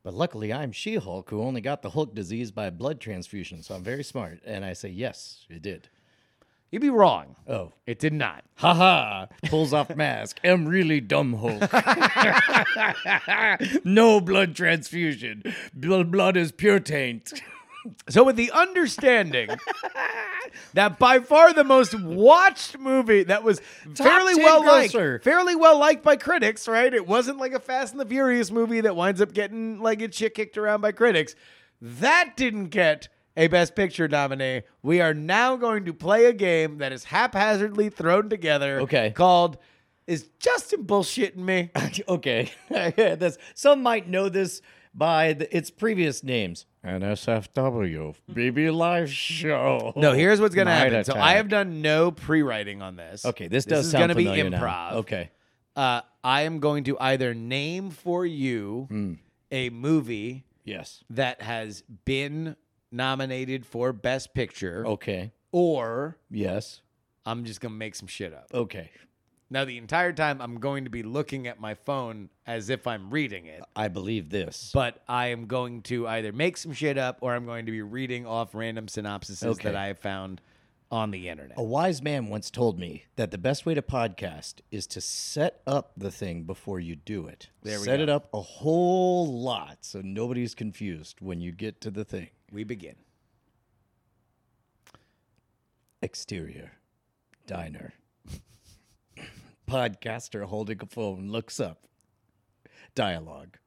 But luckily, I'm She Hulk, who only got the Hulk disease by blood transfusion, so I'm very smart. And I say, yes, it did. You'd be wrong. Oh, It did not. haha, pulls off mask. I'm really dumb Hulk. no blood transfusion. Blood, blood is pure taint. So, with the understanding that by far the most watched movie that was fairly 10 well liked, fairly well liked by critics, right? It wasn't like a Fast and the Furious movie that winds up getting like its shit kicked around by critics. That didn't get a Best Picture nominee. We are now going to play a game that is haphazardly thrown together. Okay. Called "Is Justin bullshitting me?" okay. That's, some might know this by the, its previous names. NSFW, BB Live Show. No, here's what's going to happen. So I have done no pre-writing on this. Okay, this does is sound gonna be familiar now. improv. Okay. Uh, I am going to either name for you Hmm. a movie Yes. that has been nominated for Best Picture, Okay. or Yes. I'm just going to make some shit up. Okay. Now, the entire time, I'm going to be looking at my phone as if I'm reading it, I believe this. but I am going to either make some shit up or I'm going to be reading off random synopsises Okay. that I have found on the internet. a wise man once told me that the best way to podcast is to set up the thing before you do it. There we set go. it up a whole lot so nobody's confused when you get to the thing. We begin. Exterior. Diner. Podcaster holding a phone looks up. Dialogue.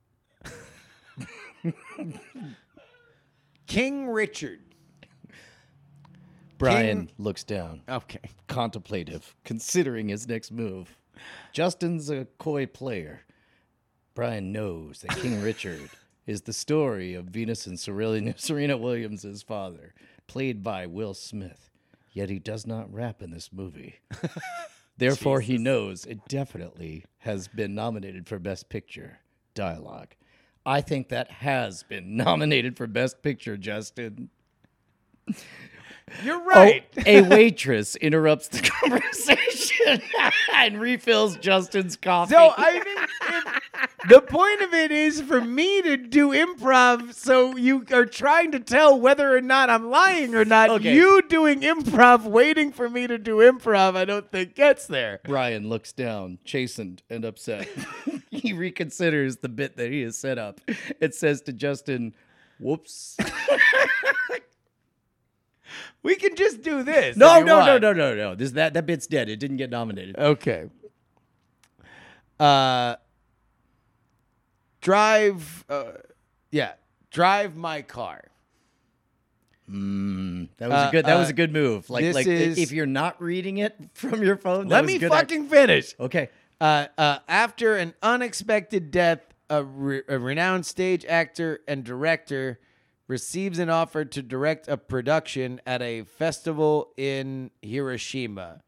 King Richard. Brian looks down, Okay. contemplative, considering his next move. Justin's a coy player. Brian knows that King Richard is the story of Venus and Serena, Serena Williams' father, played by Will Smith. Yet he does not rap in this movie. Therefore, he knows it definitely has been nominated for Best Picture dialogue. I think that has been nominated for Best Picture, Justin. You're right. Oh, a waitress interrupts the conversation and refills Justin's coffee. So I think if, the point of it is for me to do improv. So you are trying to tell whether or not I'm lying or not. Okay. You doing improv, waiting for me to do improv, I don't think gets there. Brian looks down, chastened and upset. he reconsiders the bit that he has set up. It says to Justin, Whoops. We can just do this. No, no, no, no, no, no. This that that bit's dead. It didn't get nominated. Okay. Uh, drive. Uh, yeah, drive my car. Mm, that was Uh, a good. That was uh, a good move. Like, like is- if you're not reading it from your phone, that Let was me act- fucking finish. Okay. Uh, uh, after an unexpected death, a, re- a renowned stage actor and director receives an offer to direct a production at a festival in Hiroshima.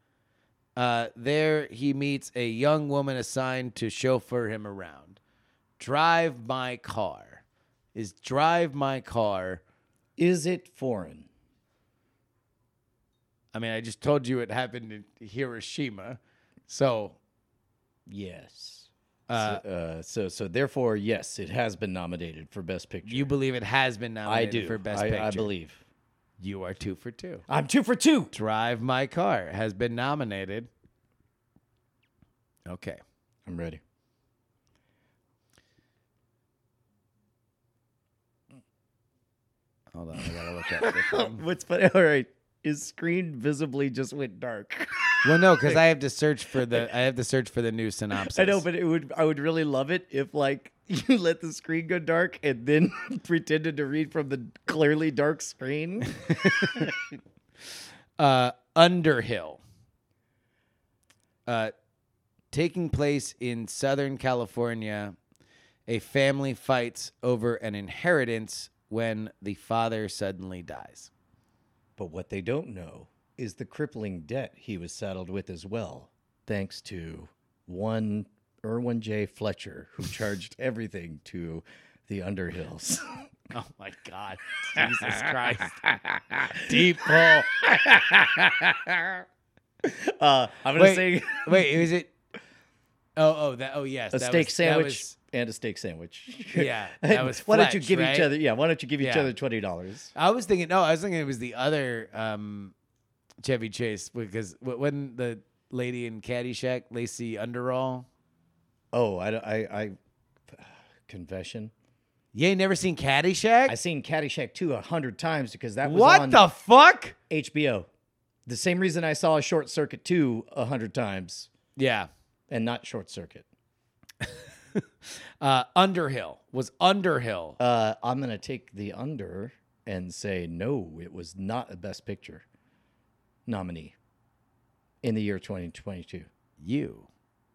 Uh, there, he meets a young woman assigned to chauffeur him around. Drive my car. Is drive my car. Is it foreign? I mean, I just told you it happened in Hiroshima. So, Yes. Uh, so, uh, so so therefore, yes, it has been nominated for Best Picture. you believe it has been nominated I do. for Best I, Picture? I believe. You are two for two. I'm two for two. Drive My Car has been nominated. Okay. I'm ready. Hold on. I gotta look at the thing. What's funny? All right, his screen visibly just went dark. Well, no, because I have to search for the I have to search for the new synopsis. I know, but it would I would really love it if like you let the screen go dark and then pretended to read from the clearly dark screen. uh, Underhill, uh, taking place in Southern California, a family fights over an inheritance when the father suddenly dies. but what they don't know is the crippling debt he was saddled with as well, thanks to one Irwin J. Fletcher, who charged everything to the Underhills. Oh my God, Jesus Christ! Deep pull. Uh, I'm gonna Wait, say wait, is it? Oh, oh, that. Oh, yes, a that steak was- sandwich and a steak sandwich. Yeah, that was why don't you give each other? Yeah, why don't you give each Yeah. other twenty dollars? I was thinking. No, I was thinking it was the other um, Chevy Chase because when the lady in Caddyshack, Lacey Underall. Oh, I, I, I confession. You ain't never seen Caddyshack? I seen Caddyshack 2 a hundred times because that was what on the fuck? HBO. The same reason I saw Short Circuit 2 a hundred times Yeah. and not Short Circuit. Uh, Underhill was Underhill. Uh, I'm gonna take the under and say no, it was not a Best Picture nominee in the year 2022. You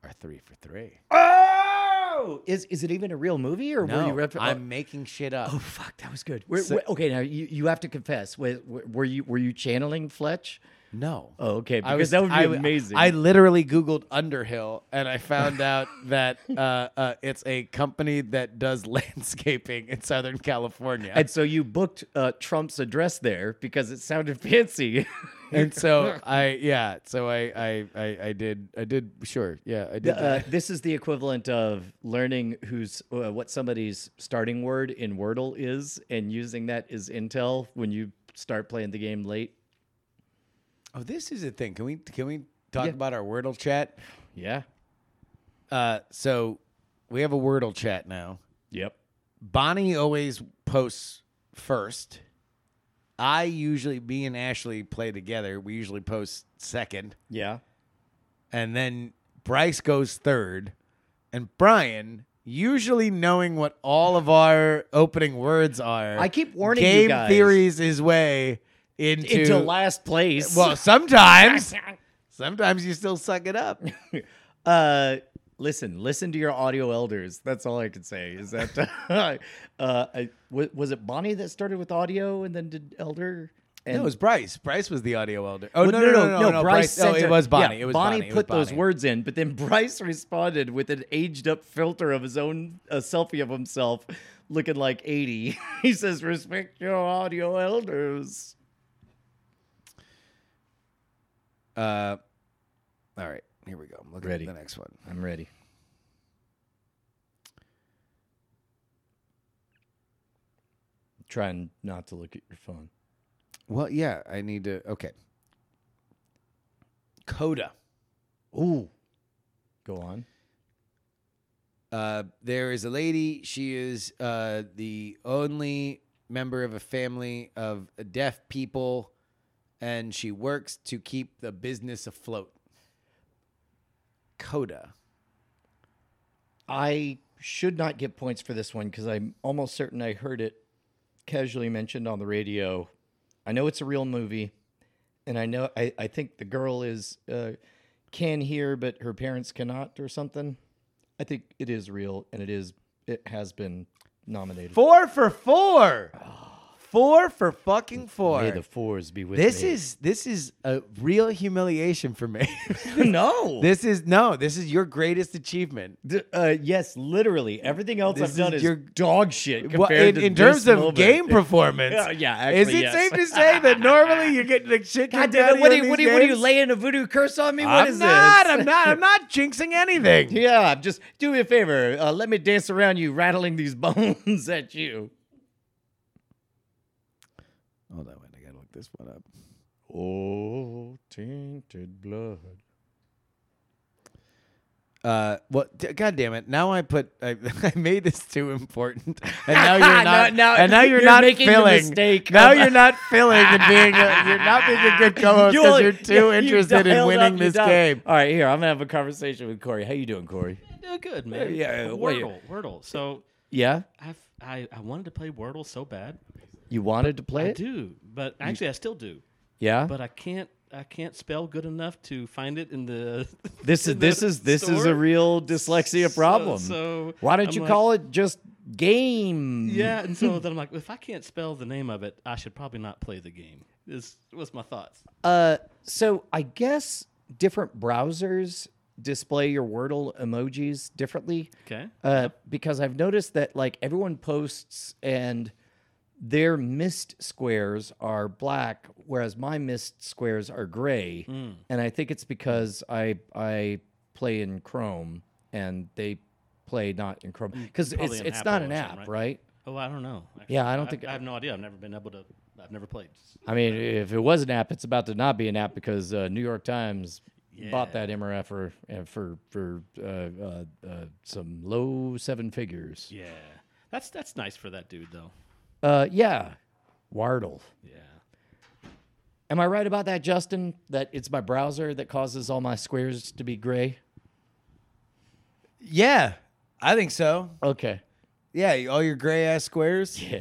are three for three. Oh, is is it even a real movie or were No, you? Rep- I'm making shit up. Oh fuck, that was good. Where, So- where- okay, now you, you have to confess. Were, were you were you channeling Fletch? No. Oh, okay, because was- that would be I amazing. I literally Googled Underhill and I found out that uh, uh, it's a company that does landscaping in Southern California. and so you booked uh, Trump's address there because it sounded fancy. and so I yeah, so I I I, I did I did sure yeah I did. uh, this is the equivalent of learning who's uh, what somebody's starting word in Wordle is and using that as intel when you start playing the game late. Oh, this is a thing. Can we can we talk Yeah. about our Wordle chat? Yeah. Uh, so we have a Wordle chat now. Yep. Bonnie always posts first. I usually, me and Ashley play together. We usually post second. Yeah. and then Bryce goes third, and Brian, usually knowing what all of our opening words are, I keep warning you game guys. theories his way into, Into last place. well, sometimes, sometimes you still suck it up. Uh, listen, listen to your audio elders. That's all I can say. Is that uh, I, wa- was it Bonnie that started with audio and then did elder? And no, it was Bryce. Bryce was the audio elder. Oh Well, no, no, no, no, no, Bryce. No, sent it was Bonnie. yeah, it was Bonnie Bonnie. Put those words in, but then Bryce responded with an aged up filter of his own a selfie of himself looking like 80. he says, "Respect your audio elders." Uh, all right, here we go. I'm looking Ready. at the next one. I'm ready. Trying not to look at your phone. Well, yeah, I need to. Okay, Coda. Ooh. Go on. Uh, there is a lady. She is uh, the only member of a family of deaf people, and she works to keep the business afloat. Coda. I should not get points for this one because I'm almost certain I heard it casually mentioned on the radio. I know it's a real movie, and I know I, I think the girl is uh, can hear, but her parents cannot, or something. I think it is real, and it is it has been nominated. Four for four. Four for fucking four. May the fours be with this me. is this is a real humiliation for me. no. this is no. This is your greatest achievement. D- uh, yes, literally everything else This I've done is is, your- dog shit compared Well, in, to in terms of moment. game performance, Yeah, yeah, is it yes. safe to say that normally you get the shit God damn it! What do you what these you, what are you laying a voodoo curse on me? What I'm is not. this? I'm not. I'm not jinxing anything. Yeah, just do me a favor. Uh, let me dance around you, rattling these bones at you. Hold on, wait. I gotta look this one up. Oh, tainted blood. Uh, well, d- God damn it! Now I put I, I made this too important, and now you're not. now- and now you're, you're not making the filling. mistake now of- you're not filling and being. A, you're not being a good co-host You because you're too you interested in dialed winning up, you this dialed- game. All right, here I'm gonna have a conversation with Corey. How you doing, Corey? Doing good, man. yeah, wait. Wordle, Wordle. So Yeah, I've, I I wanted to play Wordle so bad. You wanted to play I it. do, but actually I still do. Yeah, But I can't I can't spell good enough to find it in the. this is in the this is this is a store. real dyslexia problem. So, so Why don't I'm you like- call it just game? Yeah, and so then I'm like, if I can't spell the name of it, I should probably not play the game. Is was my thoughts. Uh, so I guess different browsers display your Wordle emojis differently. Okay. Uh, because I've noticed that like everyone posts and their missed squares are black, whereas my missed squares are gray. Hmm. And I think it's because I I play in Chrome and they play not in Chrome because Hmm, it's it's not an app, right? right? Oh, I don't know. actually. Yeah, I don't I, think- I have no idea. I've never been able to. I've never played. I mean, if it was an app, it's about to not be an app because uh, New York Times bought that MRF for uh, for for uh, uh, uh, some low seven figures. Yeah, that's that's nice for that dude though. Uh, yeah, Wardle. Yeah. Am I right about that, Justin? That it's my browser that causes all my squares to be gray? Yeah, I think so. Okay. Yeah, all your gray ass squares.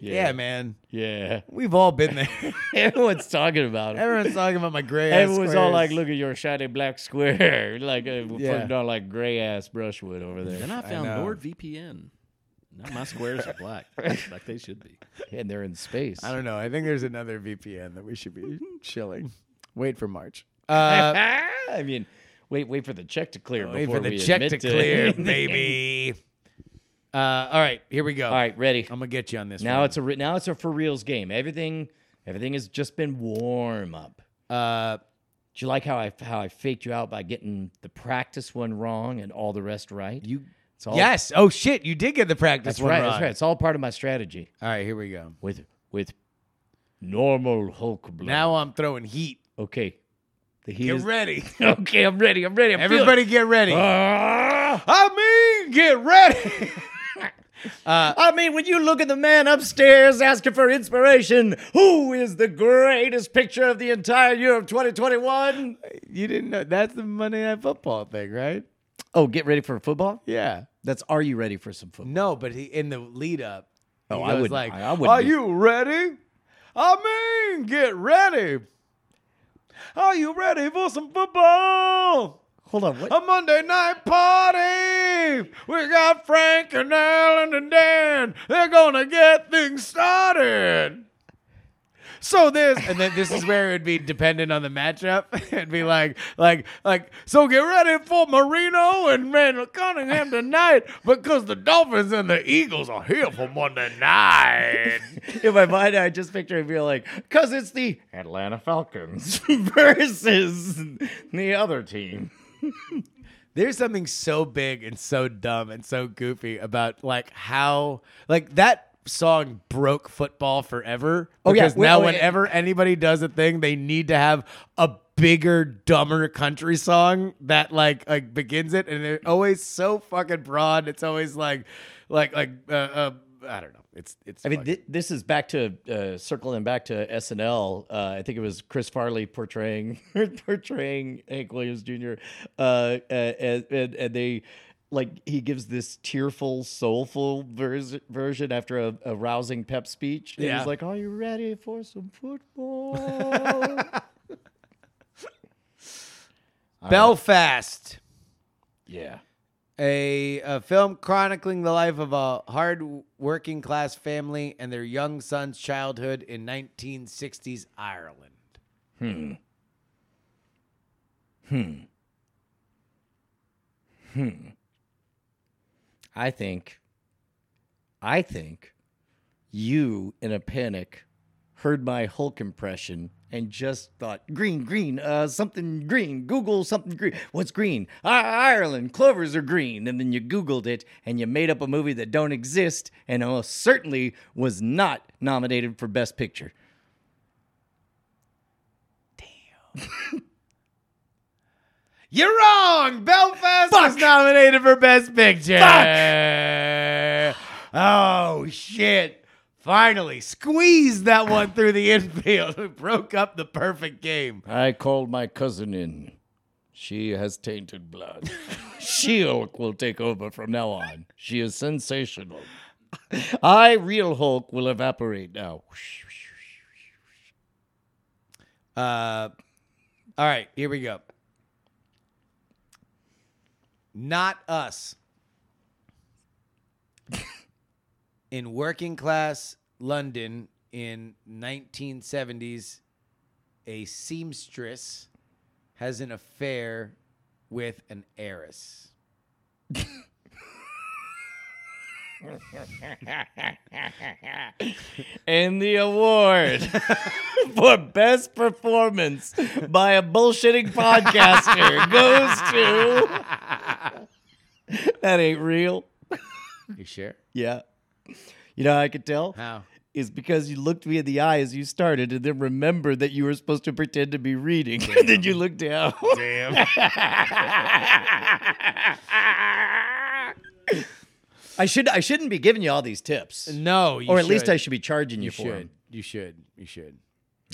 Yeah. Yeah, man. Yeah. We've all been there. Everyone's talking about it. Everyone's talking about my gray ass Everyone's all like, "Look at your shiny black square," like uh, Yeah. putting on like gray ass brushwood over there, Then I found know. NordVPN. Now my squares are black, like they should be. and they're in space. I don't know. I think there's another VPN that we should be chilling. Wait for March. Uh, I mean, wait, wait for the check to clear. wait before for the we check to clear, baby. Uh, all right, here we go. All right, ready. I'm gonna get you on this. Now one. it's a re- now it's a for reals game. Everything, everything has just been warm up. uh, Do you like how I how I faked you out by getting the practice one wrong and all the rest right? you. It's all, Yes. Oh shit! You did get the practice that's one right. That's right. It's all part of my strategy All right, here we go. with with normal Hulk blood. Now I'm throwing heat. okay, the heat Get is ready. okay. I'm ready. I'm ready. I'm feeling- Everybody, get ready. Ah! I mean, get ready. I mean, when you look at the man upstairs asking for inspiration, who is the greatest picture of the entire year of 2021? you didn't know that's the Monday Night Football thing, right? Oh, get ready for football? Yeah. That's Are You Ready for Some Football? No, but he in the lead up. Oh, I was like, I- I wouldn't Are do- you ready? I mean, get ready. Are you ready for some football? Hold on. What? A Monday night party. We got Frank and Alan and Dan. They're gonna get things started. So this, and then this is where it would be dependent on the matchup. It'd be like, like, like. So get ready for Marino and Randall Cunningham tonight because the Dolphins and the Eagles are here for Monday night. In my mind, I just picture it being like, because it's the Atlanta Falcons versus the other team. There's something so big and so dumb and so goofy about like how like that song broke football forever. Oh, yeah. Because Wait, now oh, whenever anybody does a thing, they need to have a bigger, dumber country song that like like begins it, and they're always so fucking broad. It's always like like like uh, uh I don't know. It's it's. I mean, thi- this is back to uh, circling back to SNL. Uh, I think it was Chris Farley portraying portraying Hank Williams Jr. Uh, uh, and, and and they like he gives this tearful, soulful vers- version after a, a rousing pep speech. And Yeah. he's like, "Are you ready for some football?" Belfast. yeah. a, a film chronicling the life of a hard working class family and their young son's childhood in 1960s Ireland. Hmm. Hmm. Hmm. I think, I think you in a panic heard my Hulk impression and just thought, green, green, uh, something green. Google something green. What's green? I- Ireland. Clovers are green. And then you Googled it and you made up a movie that don't exist and almost certainly was not nominated for Best Picture. You're wrong. Belfast was nominated for Best Picture. Oh shit! Finally, squeezed that one through the infield. We broke up the perfect game. I called my cousin in. She has tainted blood. She-Hulk will take over from now on. She is sensational. I, real Hulk, will evaporate now. Uh, all right, here we go. Not us. in working class London in 1970s, a seamstress has an affair with an heiress. And the award for best performance by a bullshitting podcaster goes to. that ain't real. You sure? Yeah. You know how I could tell? How? Is because you looked me in the eye as you started and then remembered that you were supposed to pretend to be reading. and then you looked down. Damn. I should I shouldn't be giving you all these tips, no, you or at least. I should be charging you, You for should. them. You should. You should.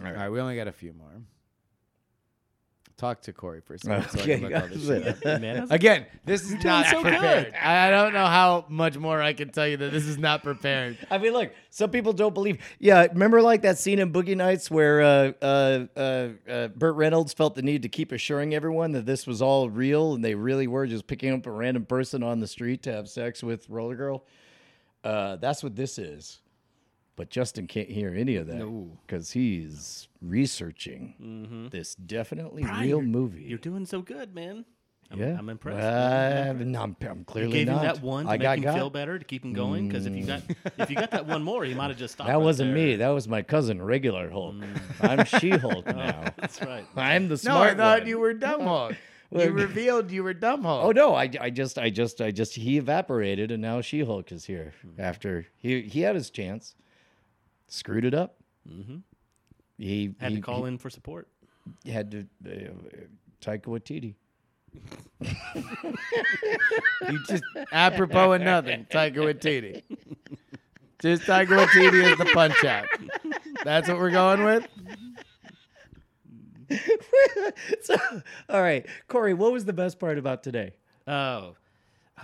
All All right. right, we only got a few more. Talk to Corey for a second. so I Okay, can look all this shit up. Man, Again, this is not so prepared. good. I I don't know how much more I can tell you that this is not prepared. I mean, look, some people don't believe. Yeah, remember like that scene in Boogie Nights where uh, uh, uh, uh, Burt Reynolds felt the need to keep assuring everyone that this was all real and they really were just picking up a random person on the street to have sex with Roller Girl. Uh, that's what this is. But Justin can't hear any of that because he's researching this definitely Brian, real you're- movie. You're doing so good, man. I'm, yeah, I'm impressed. Uh, no, I'm, I'm You clearly gave not. him that one to I make got him got. feel better to keep him going. Because if you got if you got that one more, he might have just stopped. That right wasn't there. me. That was my cousin, regular Hulk. I'm She Hulk now. That's right. I'm the No, smart I thought one. you were Dumb Hulk. You revealed you were Dumb Hulk. Oh no, I, I just I just I just he evaporated and now She Hulk is here after he he had his chance, screwed it up. Mm-hmm. He Had he, to call in for support. He had to uh, Taika Waititi. You just apropos of nothing, Taika Waititi. Just Taika Waititi is the punch out. That's what we're going with. so, all right, Corey, what was the best part about today? Oh,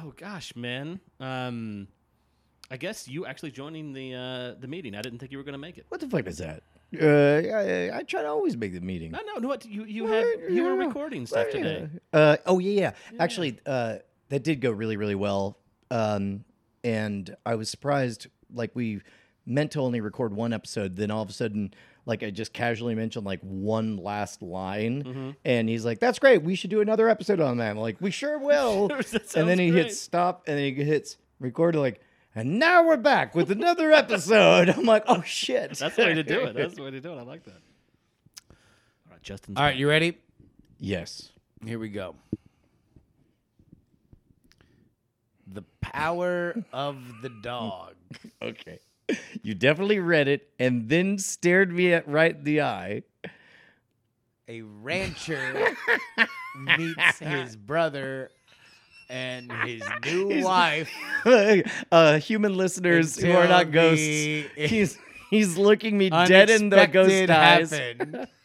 oh gosh, man. Um, I guess you actually joining the uh, the meeting. I didn't think you were going to make it. What the fuck is that? Uh, I, I try to always make the meeting. No, no, no. What you you had you were recording stuff today. Uh, oh yeah, yeah. Actually, uh, that did go really, really well. Um, and I was surprised. Like we meant to only record one episode, then all of a sudden, like I just casually mentioned like one last line, Mm-hmm. and he's like, "That's great. We should do another episode on that." I'm like, "We sure will." And then he great. hits stop, and then he hits record. Like, and now we're back with another episode. I'm like, "Oh shit!" That's the way to do it. That's the way to do it. I like that. All right, Justin. All right, you ready? yes. Here we go. The power of the dog. Okay. You definitely read it and then stared me at right in the eye. A rancher meets his brother and his new wife. uh, human listeners who are not ghosts. He's he's looking me dead in the ghost unexpected eyes.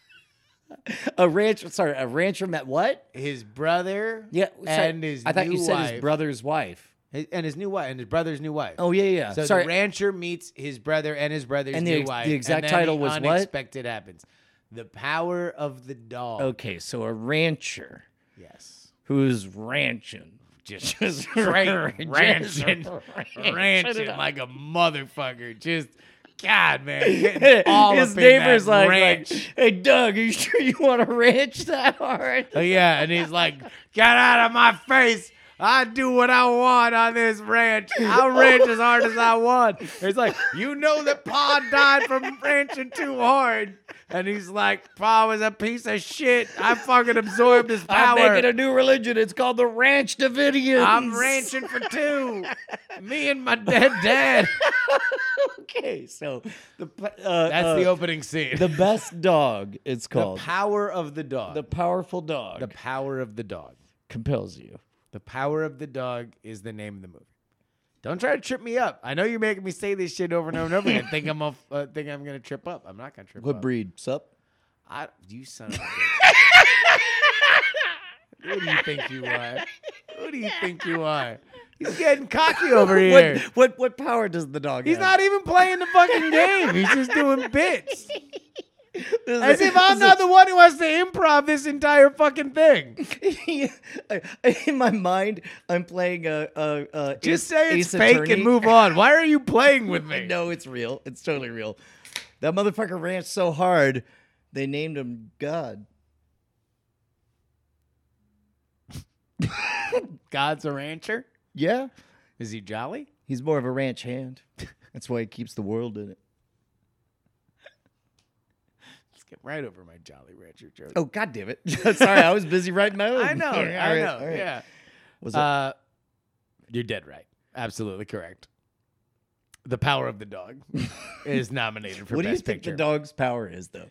A rancher, sorry, a rancher met what? His brother Yeah, sorry, and his I thought you said wife. his brother's wife. His- and his new wife and his brother's new wife. Oh yeah, yeah. So sorry, the rancher meets his brother and his brother's And the new ex- the exact title the was what? unexpected happens. The power of the dog. okay, so a rancher Yes. who's ranching. Just, Just ranching. ranching like a motherfucker. Just, God, man, all His neighbor's like, like, "Hey, Doug, are you sure you want to ranch that hard?" Oh, yeah, and he's like, "Get out of my face! I do what I want on this ranch. I'll ranch as hard as I want." He's like, "You know that Pa died from ranching too hard." And he's like, Pa was a piece of shit. I fucking absorbed his power. I'm making a new religion. It's called the Ranch Davidians. I'm ranching for two. Me and my dead dad. okay, so the uh, That's uh, the opening scene. the best dog. It's called The power of the dog. the powerful dog. the power of the dog. compels you. The Power of the Dog is the name of the movie. Don't try to trip me up. I know you're making me say this shit over and over and over again. think I'm off, uh, think I'm gonna trip up. I'm not gonna trip up. What up. breed? Sup? I, you son of a bitch. Who do you think you are? Who do you think you are? He's getting cocky over here. What, what what power does the dog have? He's have? not even playing the fucking game. He's just doing bits. As if I'm not the one who has to improv this entire fucking thing. In my mind, I'm playing a, a, a Just Ace- say it's Ace fake Attorney. and move on. Why are you playing with me? No, it's real. It's totally real. That motherfucker ran so hard, they named him God. God's a rancher. Yeah, Is he jolly? he's more of a ranch hand. That's why he keeps the world in it. Let's get right over my jolly rancher joke. Oh God damn it! Sorry, I was busy writing my own. I know. Right, I know. right. Yeah. Was it- Uh, you're dead right. Absolutely correct. The Power of the Dog is nominated for what do you think Picture. the dog's power is, though?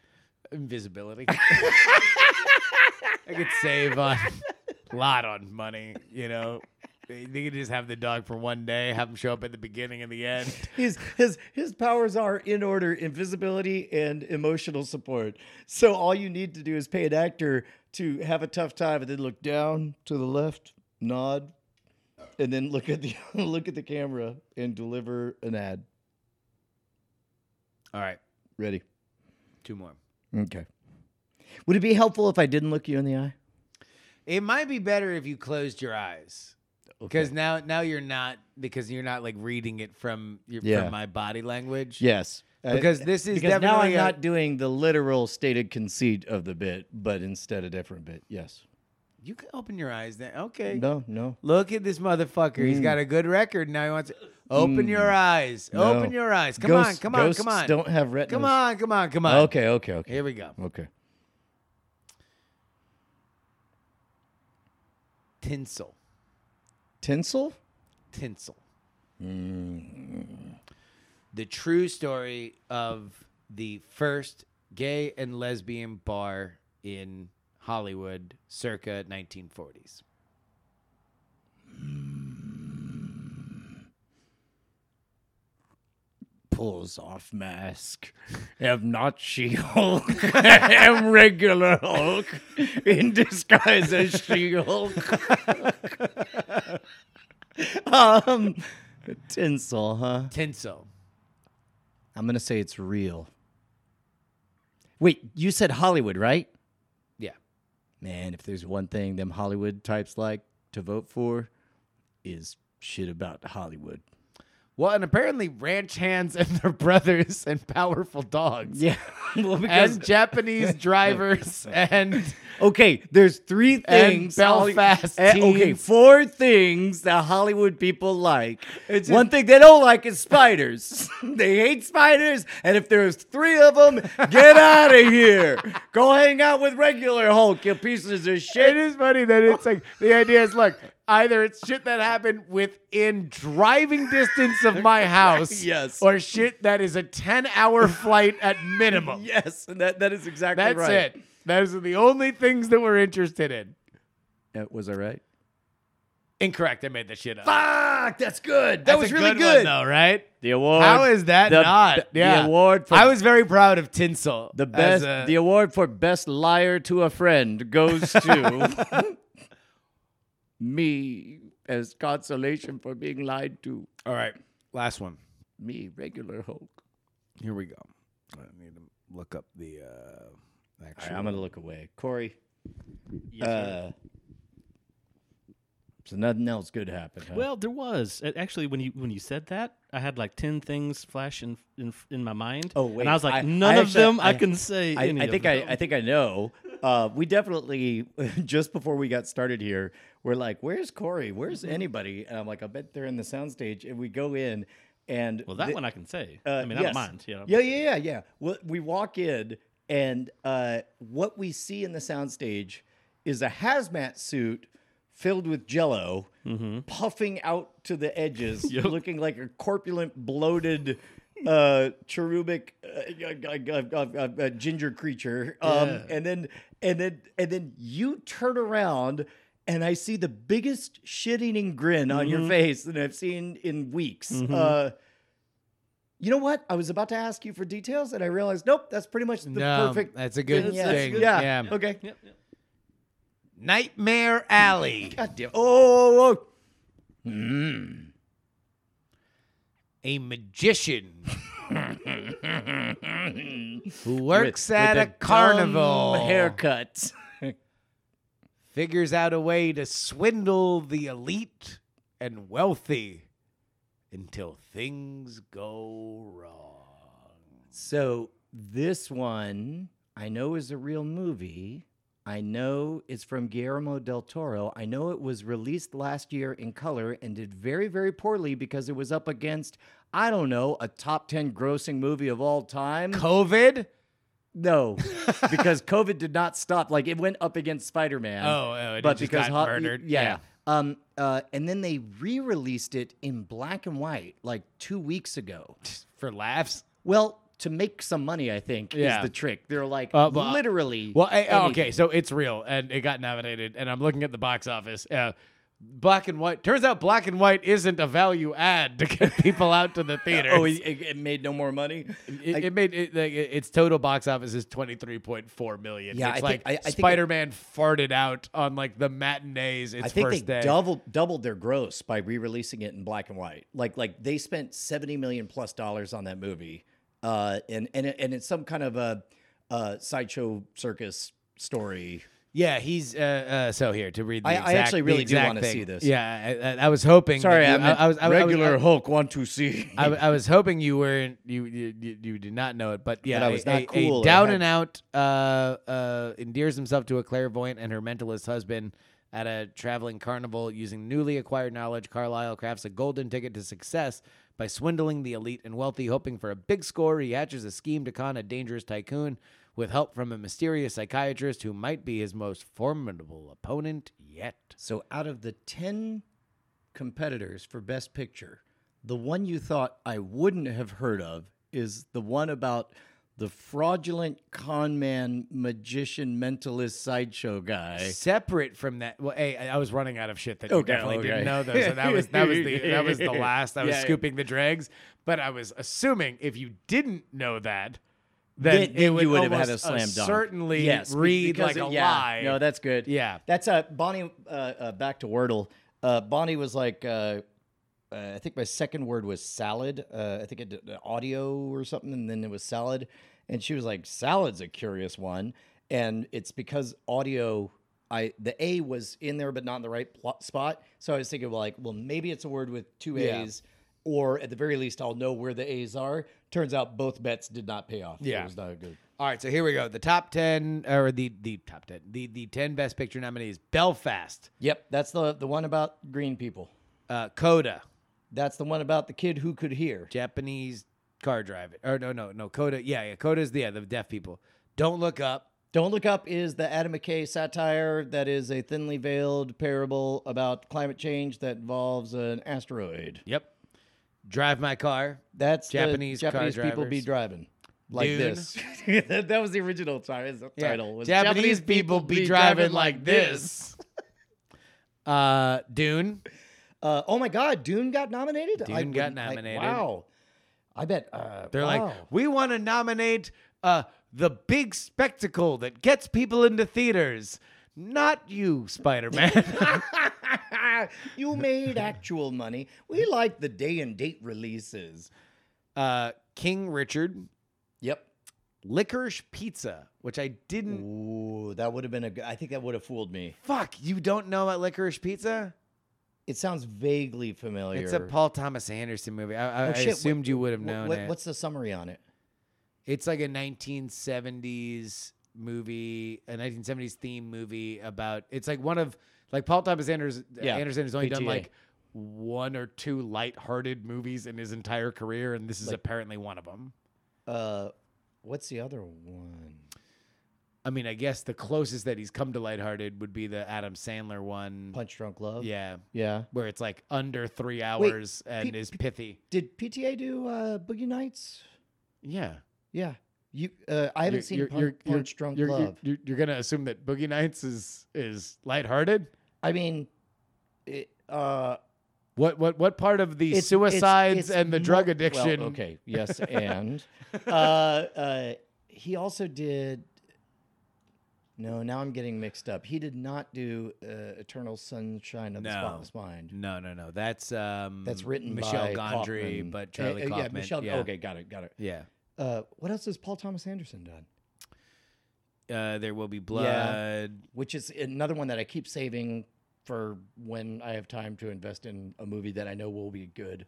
Invisibility. I could save a lot on money, you know. They they could just have the dog for one day, have him show up at the beginning and the end. His his his powers are in order: invisibility and emotional support. So all you need to do is pay an actor to have a tough time, and then look down to the left, nod, and then look at the look at the camera and deliver an ad. All right, Ready? two more. Okay. Would it be helpful if I didn't look you in the eye? It might be better if you closed your eyes. Because now, now you're not because you're not like reading it from your, Yeah. from my body language. Yes. Uh, because this is because now I'm a- not doing the literal stated conceit of the bit, but instead a different bit. Yes. You can open your eyes. Then okay. No, no. Look at this motherfucker. he's mm. got a good record. Now he wants to open mm. your eyes. No. Open your eyes. Come on, come on, come on. Don't have retinas. Come on, come on, come on. Okay, okay, okay. Here we go. Okay. Tinsel. Tinsel? Tinsel. Mm. The true story of the first gay and lesbian bar in Hollywood circa 1940s. Pulls off mask. Am not She Hulk. Am regular Hulk in disguise as She Hulk. Um, tinsel, huh? Tinsel. I'm gonna say it's real. Wait, you said Hollywood, right? Yeah. Man, if there's one thing them Hollywood types like to vote for, is shit about Hollywood. Well, and apparently ranch hands and their brothers and powerful dogs. Yeah. well, because And Japanese drivers and okay, there's three things. Belfast Eh, okay, teens. four things that Hollywood people like. It's One thing they don't like is spiders. they hate spiders, and if there's three of them, get out of here. Go hang out with regular Hulk, you pieces of shit. is funny that it's like the idea is look, either it's shit that happened within driving distance of my house, Yes. or shit that is a 10 hour flight at minimum. Yes, and that, that is exactly right. That's right. it. Those are the only things that we're interested in. Uh, was I right? Incorrect. I made that shit up. Fuck, that's good. That That's was a really good, good. one, though, right? The award. How is that the, not? The, yeah. award for I was very proud of Tinsel. the as best. a- the award for best liar to a friend goes to me as consolation for being lied to. All right. Last one. Me, regular Hulk. Here we go. I need to look up the uh, actual. I'm gonna look away. Corey. Yes, uh, so nothing else good happened. Huh? Well, there was actually when you when you said that, I had like ten things flash in in, in my mind. Oh, wait, and I was like, I- none I of actually- them I, I- can say. I, any I of think I. I think I know. Uh, we definitely just before we got started here, we're like, "Where's Corey? Where's Mm-hmm. anybody?" And I'm like, "I bet they're in the soundstage." And we go in, and Well, that one I can say. uh, I mean, I yes. don't mind. You know. Yeah, yeah, yeah, yeah. Well, we walk in, and uh, what we see in the soundstage is a hazmat suit filled with Jello, puffing out to the edges, Yep. looking like a corpulent, bloated. Uh, cherubic, uh, uh, uh, uh, uh, ginger creature, um, Yeah. and then and then and then you turn around and I see the biggest shit-eating grin on Mm-hmm. your face that I've seen in weeks. Uh, you know what? I was about to ask you for details, and I realized, nope, that's pretty much the No, perfect. that's a good yeah, thing. Yeah. Yeah. Okay. Yep, yep. Nightmare Alley. God damn. Oh, oh, a magician who works with at a a carnival haircut. figures out a way to swindle the elite and wealthy until things go wrong. So this one I know is a real movie. I know it's from Guillermo del Toro. I know it was released last year in color and did very, very poorly because it was up against, I don't know, a top 10 grossing movie of all time. COVID? no, because COVID did not stop. Like it went up against Spider Man. Oh, oh, it but just because got Ho- murdered. Yeah. Yeah. Um, uh, and then they re released it in black and white like two weeks ago. For laughs? Well, to make some money, I think Yeah. is the trick. They're like Uh, but- literally. Well, eh, oh, okay, so it's real, and it got nominated, and I'm looking at the box office. Uh, black and white. Turns out black and white isn't a value add to get people out to the theater. Oh, it, it made no more money. It, it made it, like, its total box office is twenty three point four million. Yeah, it's I like think- I- I Spider Man farted out on like the matinees. Its I think first they day. doubled doubled their gross by re-releasing it in black and white. Like like they spent seventy million plus dollars on that movie, uh, and and and it's some kind of a, a sideshow circus story. Yeah, he's uh, uh, so here to read. The I- I actually really do wanna see this. Yeah, I, I, I was hoping. Sorry, you- I was I, was- I was- regular I, Hulk one two C. I, I was hoping you weren't you you, you, did not know it, but yeah, That I a- was not a, cool A down had- and out uh, uh, endears himself to a clairvoyant and her mentalist husband at a traveling carnival using newly acquired knowledge. Carlisle crafts a golden ticket to success by swindling the elite and wealthy, hoping for a big score. He hatches a scheme to con a dangerous tycoon with help from a mysterious psychiatrist who might be his most formidable opponent yet. So out of the 10 competitors for Best Picture, the one you thought I wouldn't have heard of is the one about the fraudulent con man, magician, mentalist sideshow guy. Separate from that, well, hey, I was running out of shit that Okay, you definitely okay. didn't know. Those, so that was that was the that was the last. I was Yeah, yeah. scooping the dregs, but I was assuming if you didn't know that, then, Then, it then would you would have had a uh, slam dunk. certainly yes, read like it- a yeah. lie. No, that's good. Yeah. That's uh, Bonnie. Uh, uh, back to Wordle. Uh, Bonnie was like, uh, uh, I think my second word was salad. Uh, I think it did audio or something, and then it was salad. And she was like, salad's a curious one, and it's because audio. I the A was in there, but not in the right plot spot. So I was thinking, well, like, well, maybe it's a word with two Yeah. A's, or at the very least, I'll know where the A's are. Turns out both bets did not pay off. Yeah. it was not good. All right, so here we go. The top ten, or the the top ten, the the ten best picture nominees: Belfast, Yep, that's the the one about green people. uh, Coda, That's the one about the kid who could hear. Japanese car driving, or no, no, no, Coda. Yeah, yeah, Coda is the yeah, the deaf people. Don't look up. Don't Look Up is the Adam McKay satire that is a thinly veiled parable about climate change that involves an asteroid. Yep. Drive my car. That's the Japanese car Japanese people be driving like Dune. this. that was the original ti- Yeah. title. was Japanese, people be driving like this. uh, Dune. Uh, oh my God, Dune got nominated. Dune got wouldn't- I- nominated. wow, I bet uh, They're wow. like, we want to nominate uh the big spectacle that gets people into theaters. Not you, Spider Man. you made actual money. We like the day and date releases. uh, King Richard, Yep. Licorice Pizza, which I didn't. Ooh, that would have been a. good- I think that would have fooled me. Fuck, you don't know about Licorice Pizza? It sounds vaguely familiar. It's a Paul Thomas Anderson movie. I, I, Oh, I shit, what- assumed you would have known what- it. What's the summary on it? It's like a 1970s movie, a 1970s theme movie about. It's like one of like Paul Thomas Anders, Yeah, Anderson has only done PTA. like one or two light-hearted movies in his entire career, and this is apparently one of them. Uh, what's the other one? I mean, I guess the closest that he's come to lighthearted would be the Adam Sandler one. Punch Drunk Love. Yeah, Yeah. where it's like under three hours and P- is pithy. Did PTA do uh, Boogie Nights? Yeah, Yeah. You. Uh, I haven't seen Punch, Punch Drunk you're, Love. You're, you're gonna assume that Boogie Nights is is lighthearted. I mean, it, uh, What what what part of the it's- suicides it's- it's and the drug well, addiction? okay, yes, and uh, uh, he also did. No, now I'm getting mixed up. He did not do uh, Eternal Sunshine of the No. Spotless Mind. No, no, no. That's um That's written Michel by Gondry, Kaufman. but Uh, Charlie uh, Kaufman. Yeah, Michel. yeah. Okay, got it, got it. Yeah. Uh, what else has Paul Thomas Anderson done? Uh, there will be blood. Which is another one that I keep saving for when I have time to invest in a movie that I know will be good.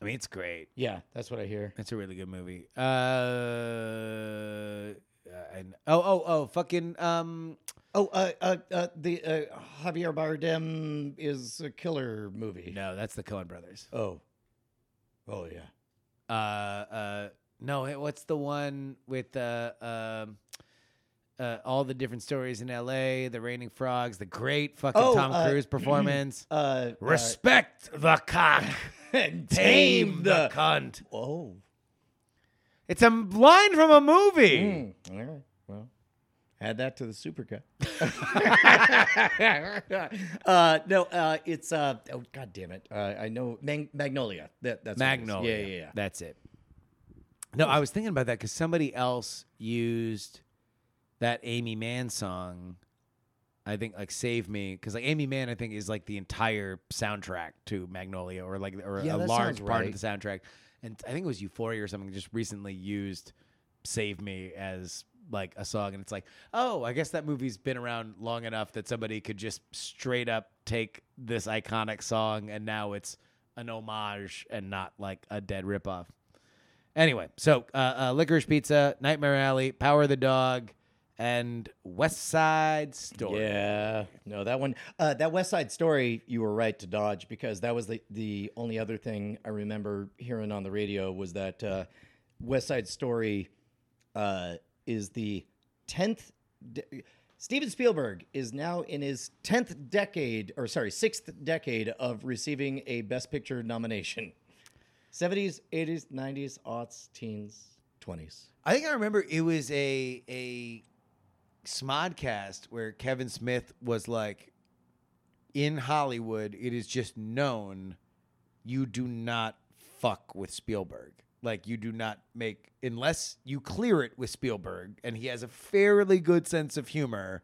I mean, it's great. Yeah, that's what I hear. It's a really good movie. Uh, and oh, oh, oh, fucking um, Oh, uh, uh, uh, the uh, Javier Bardem is a killer movie. no, that's the Coen Brothers. Oh, oh yeah. Uh, uh, no, it- what's the one with uh, um, uh, all the different stories in L.A., the Raining Frogs, the great fucking Oh, Tom uh, Cruise performance. Uh, Respect the cock, uh, and tame the cunt. Oh. It's a line from a movie. Mm, all right. Well, add that to the supercut. uh, no, uh, it's uh, oh god damn it! Uh, I know Mag- Magnolia. That, that's what it is. Magnolia. Yeah, yeah, yeah. That's it. No, I was thinking about that because somebody else used that Aimee Mann song. I think like "Save Me" because like Aimee Mann, I think is like the entire soundtrack to Magnolia, or like or Yeah, a that large sounds part right. of the soundtrack. And I think it was Euphoria or something. Just recently used "Save Me" as like a song, and it's like, oh, I guess that movie's been around long enough that somebody could just straight up take this iconic song, and now it's an homage and not like a dead ripoff. Anyway, so uh, uh, Licorice Pizza, Nightmare Alley, Power of the Dog, and West Side Story. Yeah, no, that one, uh, that West Side Story, you were right to dodge because that was the the only other thing I remember hearing on the radio was that uh, West Side Story uh, is the tenth. De- Steven Spielberg is now in his tenth decade, or sorry, sixth decade of receiving a Best Picture nomination. Seventies, eighties, nineties, aughts, teens, twenties. I think I remember it was a a Smodcast where Kevin Smith was like, in Hollywood, it is just known you do not fuck with Spielberg. Like you do not make unless you clear it with Spielberg, and he has a fairly good sense of humor.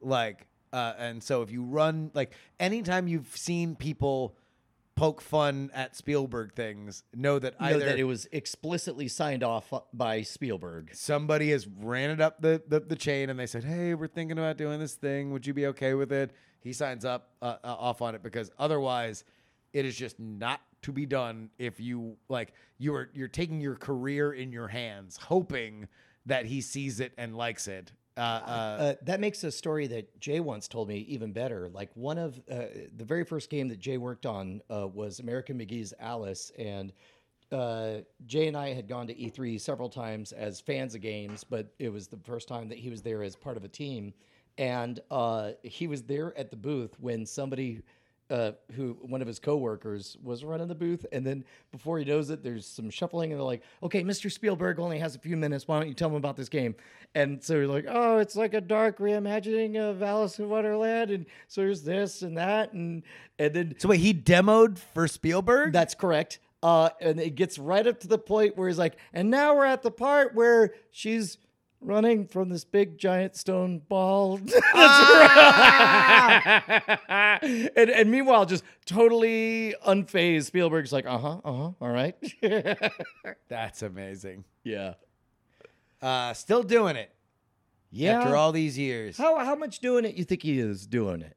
Like, uh, and so if you run like anytime you've seen people poke fun at Spielberg things, know that Know either that it was explicitly signed off by Spielberg. somebody has ran it up the, the, the chain and they said, "Hey, we're thinking about doing this thing. Would you be okay with it?" He signs up uh, uh, off on it because otherwise, it is just not to be done. If you like, you're you're taking your career in your hands, hoping that he sees it and likes it. Uh, uh, Uh, that makes a story that Jay once told me even better. Like one of uh, the very first game that Jay worked on uh, was American McGee's Alice, and uh, Jay and I had gone to E3 several times as fans of games, but it was the first time that he was there as part of a team, and uh, he was there at the booth when somebody. Uh, who one of his coworkers was running the booth, and then before he knows it, there's some shuffling, and they're like, "Okay, Mr. Spielberg only has a few minutes. Why don't you tell him about this game?" And so you're like, "Oh, it's like a dark reimagining of Alice in Wonderland," and so there's this and that, and and then so wait, he demoed for Spielberg. that's correct. Uh, and it gets right up to the point where he's like, and now we're at the part where she's running from this big giant stone ball. and, and meanwhile, just totally unfazed, Spielberg's like, uh huh, uh huh, all right. That's amazing. yeah. Uh, still doing it Yeah. after all these years. how, how much doing it you think he is doing it?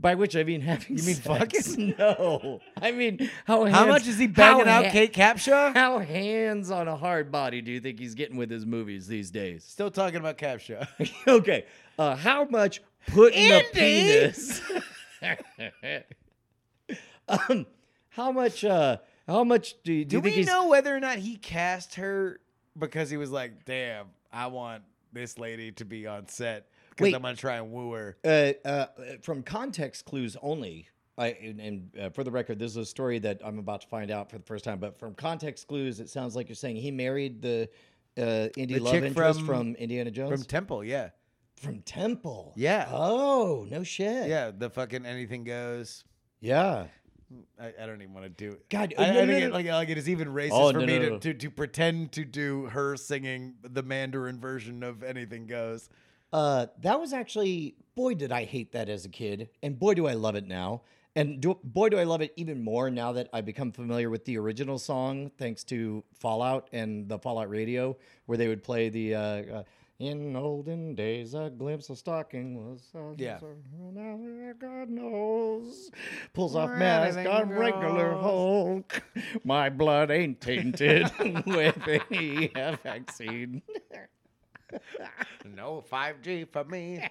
By which I mean having You mean sex. No. I mean, how How much is he banging how out ha- Kate Capshaw? How hands on a hard body do you think he's getting with his movies these days? Still talking about Capshaw. okay. Uh, how much putting a penis? um, how much? Uh, how much do you, do Do you we know whether or not he cast her because he was like, "Damn, I want this lady to be on set because. I'm gonna try and woo her." Uh, uh, from context clues only. I, and, and uh, for the record, this is a story that I'm about to find out for the first time. But from context clues, it sounds like you're saying he married the uh, indie The love chick interest from- from, Indiana Jones. From Temple, yeah. From Temple. Yeah. Oh, no shit. Yeah, the fucking anything goes. Yeah. I, I don't even want to do it. God, I, I no, think no, it, like, like it is even racist Oh, for no, me no, to. To, to pretend to do her singing the Mandarin version of anything goes. Uh, that was actually boy did I hate that as a kid, and boy do I love it now. And do, boy do I love it even more now that I become familiar with the original song, thanks to Fallout and the Fallout radio, where they would play the. Uh, uh, in olden days, a glimpse of stocking was. Yeah. Now God knows. Pulls off mask on regular. Hulk. My blood ain't tainted with any vaccine. No 5G for me.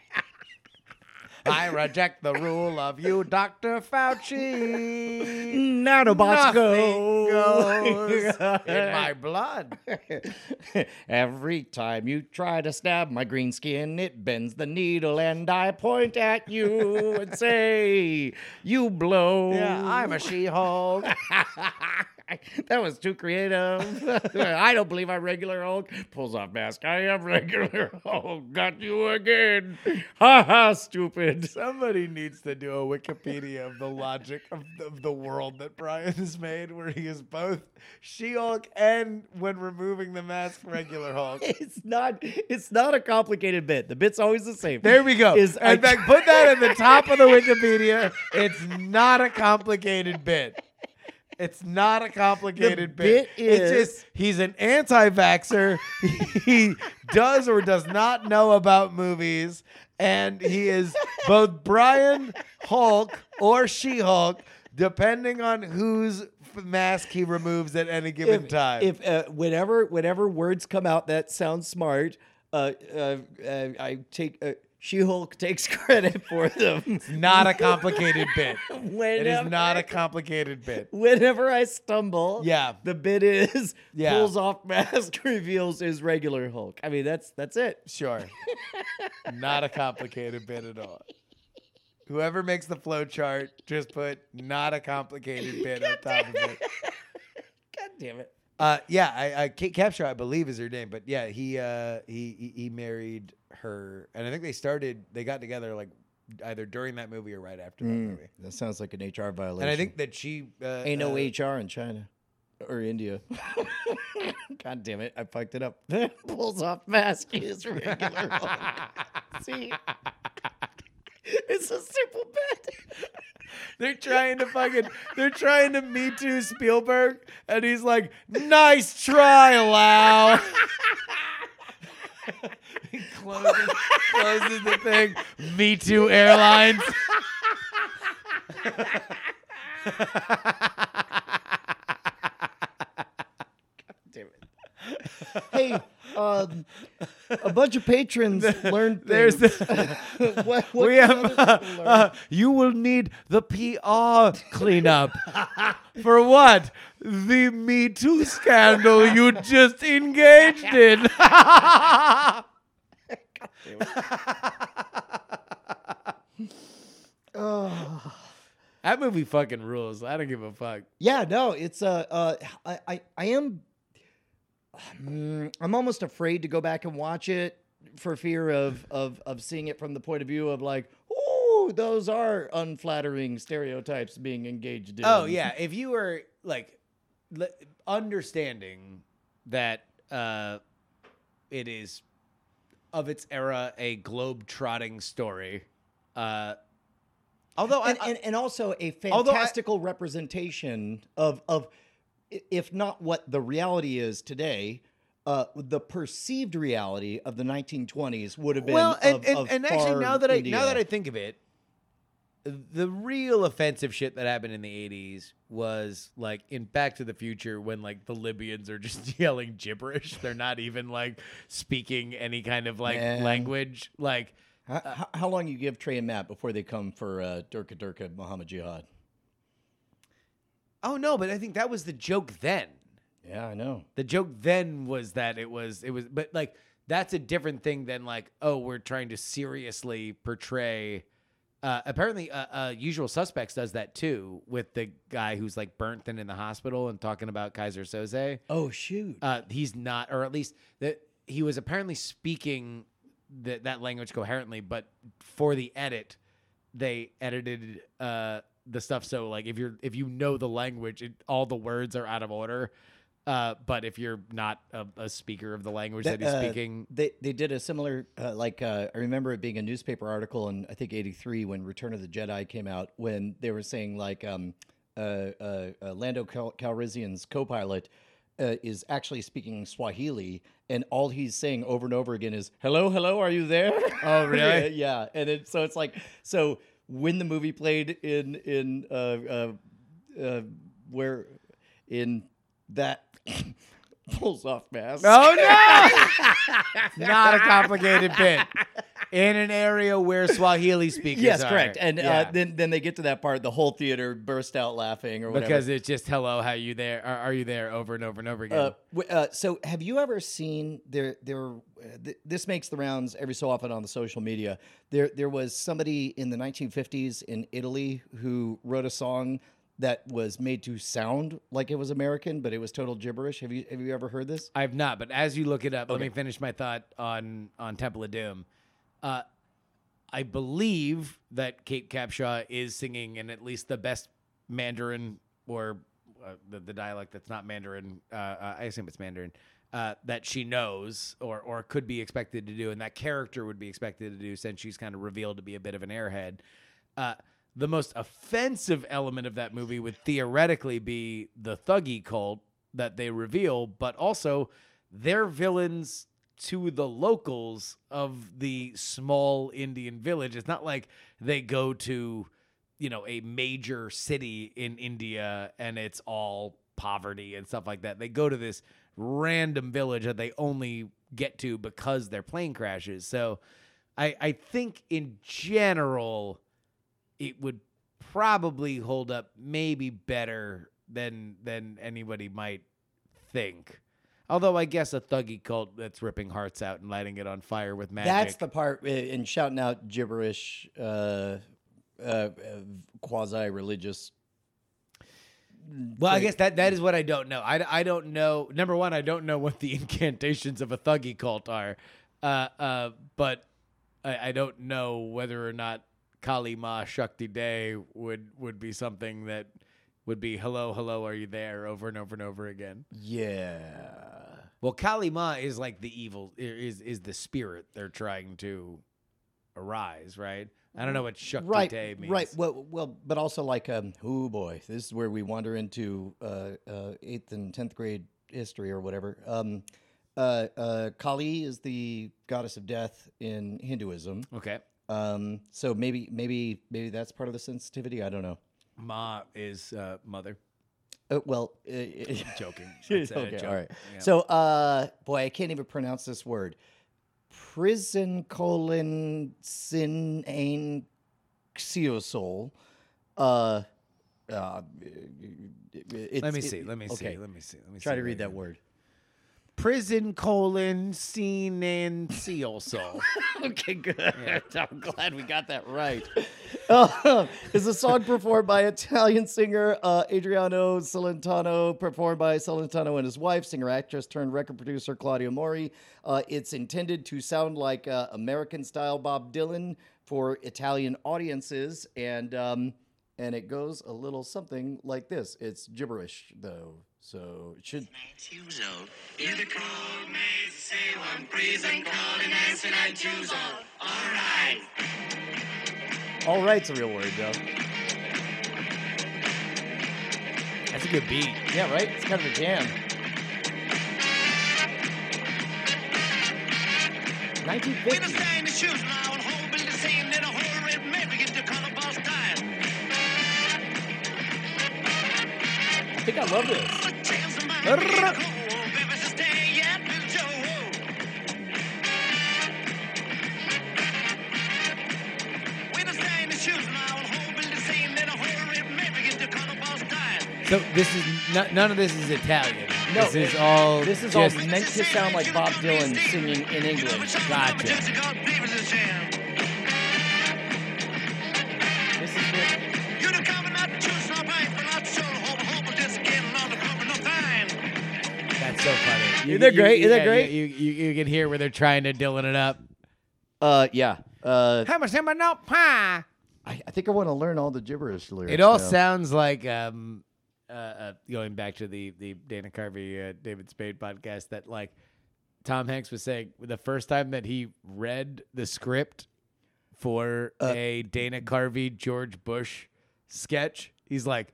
I reject the rule of you, Dr. Fauci. Nanobots Nothing go. goes in my blood. Every time you try to stab my green skin, it bends the needle, and I point at you and say, "You blow." Yeah, I'm a She-Hulk. that was too creative. I don't believe I'm regular Hulk. Pulls off mask. I am regular Hulk. Got you again. Ha ha, stupid. Somebody needs to do a Wikipedia of the logic of the, of the world that Brian has made, where he is both She-Hulk and, when removing the mask, regular Hulk. It's not. It's not a complicated bit. The bit's always the same. There we go. Is In fact, put that at the top of the Wikipedia. It's not a complicated bit. It's not a complicated bit. bit it's just he's an anti-vaxer. he does or does not know about movies, and he is both Brian Hulk or She-Hulk, depending on whose mask he removes at any given if, time. If uh, whenever whenever words come out that sound smart, uh, uh, uh, I take uh, She-Hulk takes credit for them. not a complicated bit. It is not a complicated bit. Whenever I stumble, Yeah. the bit is Yeah. pulls off mask, reveals his regular Hulk. I mean, that's that's it. Sure. not a complicated bit at all. Whoever makes the flow chart, just put not a complicated bit on top of it. God damn it. Uh, yeah, I, I Kate Capshaw, I believe, is her name, but yeah, he uh, he he- he married her, and I think they started, they got together like either during that movie or right after that movie. That sounds like an HR violation. And I think that she uh, ain't no uh, HR in China or India. God damn it! I fucked it up. Pulls off mask is regular. See, it's a simple bit. They're trying to fucking, they're trying to Me Too Spielberg, and he's like, "Nice try, Lau." closes, closes the thing. Me Too Airlines. Damn it. Hey, um, a bunch of patrons learned There's things. the, what, what we have. Uh, uh, you will need the PR cleanup for what? The Me Too scandal you just engaged in. That movie fucking rules. I don't give a fuck. Yeah, no, it's uh, uh I, I, I am, I'm almost afraid to go back and watch it for fear of of of seeing it from the point of view of like, oh, those are unflattering stereotypes being engaged in. Oh yeah, if you were like le- understanding that uh, it is of its era a globe-trotting story. Uh, although and, I, and, and also a Although I- fantastical representation of of i- if not what the reality is today uh, the perceived reality of the 1920s would have been well, and, of, and, of and actually now that I now that I think of it, the real offensive shit that happened in the 80s was like in Back to the Future when like the Libyans are just yelling gibberish. They're not even like speaking any kind of like Man. language. Like how, how- how long you give Trey and Matt before they come for uh, Durka Durka Muhammad Jihad? Oh no, but I think that was the joke then. Yeah, I know. The joke then was that it was it was but like that's a different thing than like oh we're trying to seriously portray uh, apparently uh, uh, usual suspects does that too with the guy who's like burnt and in the hospital and talking about Keyser Söze Oh shoot! uh, he's not or at least that he was apparently speaking th- that language coherently. But for the edit, they edited uh, the stuff so like if you're if you know the language, it, all the words are out of order. Uh, but if you're not a, a speaker of the language that, he's uh, speaking, They they did a similar uh, like uh, I remember it being a newspaper article in I think '83 when Return of the Jedi came out when they were saying like um, uh, uh, uh, Lando Cal- Calrissian's co-pilot uh, is actually speaking Swahili and all he's saying over and over again is "Hello, hello, are you there?" Oh, really? yeah, and it, so it's like so when the movie played in in uh, uh, uh, where in that pulls off mask. Oh no! Not a complicated bit. In an area where Swahili speakers Yes, are. correct. And Yeah. uh, then then they get to that part, the whole theater burst out laughing or whatever. because it's just hello, how you there? Are, are you there? Over and over and over again. uh, w- uh, so have you ever seen there there uh, th- this makes the rounds every so often on the social media. There there was somebody in the 1950s in Italy who wrote a song that was made to sound like it was American, but it was total gibberish. Have you have you ever heard this? I've not, but as you look it up, let me finish my thought on on Temple of Doom. Uh, I believe that Kate Capshaw is singing in at least the best Mandarin or uh, the, the dialect that's not Mandarin. Uh, uh, I assume it's Mandarin. Uh, that she knows or or could be expected to do, and that character would be expected to do, since she's kind of revealed to be a bit of an airhead. Uh, the most offensive element of that movie would theoretically be the thuggy cult that they reveal, but also they're villains to the locals of the small Indian village. It's not like they go to, you know, a major city in India and it's all poverty and stuff like that. They go to this random village that they only get to because their plane crashes. So I I think in general it would probably hold up maybe better than than anybody might think. Although I guess a thuggy cult that's ripping hearts out and lighting it on fire with magic. That's the part uh, in shouting out gibberish, uh, uh, uh, quasi religious. well, I guess that that is what I don't know. I, I don't know. Number one, I don't know what the incantations of a thuggy cult are. Uh, uh, but I, I don't know whether or not Kali Ma Shakti Day would would be something that would be hello, hello, are you there over and over and over again. Yeah. Well, Kali Ma is like the evil is is the spirit they're trying to arise, right? I don't know what Shakti Right, Day means. right. Well, well, but also like, um, oh boy, this is where we wander into uh, uh, eighth and tenth grade history or whatever. Um, uh, uh, Kali is the goddess of death in Hinduism. Okay. Um, so maybe, maybe, maybe that's part of the sensitivity. I don't know. Ma is uh, mother. Uh, well, uh, Joking. That's a okay, joke. all right. Yeah. So, uh, boy, I can't even pronounce this word. Prison colon sin ain xiosol. Uh, uh, it's, let me see. Let me okay. see. Let me see. Let me Try see to read that word. Prison colon scene and seal soul. okay, good. I'm glad we got that right. Uh, is a song performed by Italian singer uh, Adriano Celentano, performed by Celentano and his wife, singer actress turned record producer Claudia Mori. Uh, it's intended to sound like uh, American style Bob Dylan for Italian audiences, and um, and it goes a little something like this. It's gibberish though, so it should. All. All right. All right's a real word though. That's a good beat. Yeah, right. It's kind of a jam. 1950. When I stay in the shoes So this is n- none of this is Italian. No, this is it- all. This is just, all meant to sound like Bob Dylan singing in English. Gotcha. This is good. You the cover not choose no bites, but not sure hope hope just getting on the cover no fine. That's so funny. Isn't that great? Isn't that great? You, you, you can hear where they're trying to Dylan it up. Uh, yeah. Uh, How much am I not pie? I, I think I want to learn all the gibberish lyrics. It all now. sounds like um, uh, uh, going back to the the Dana Carvey uh, David Spade podcast that like Tom Hanks was saying the first time that he read the script for a Dana Carvey George Bush sketch, he's like,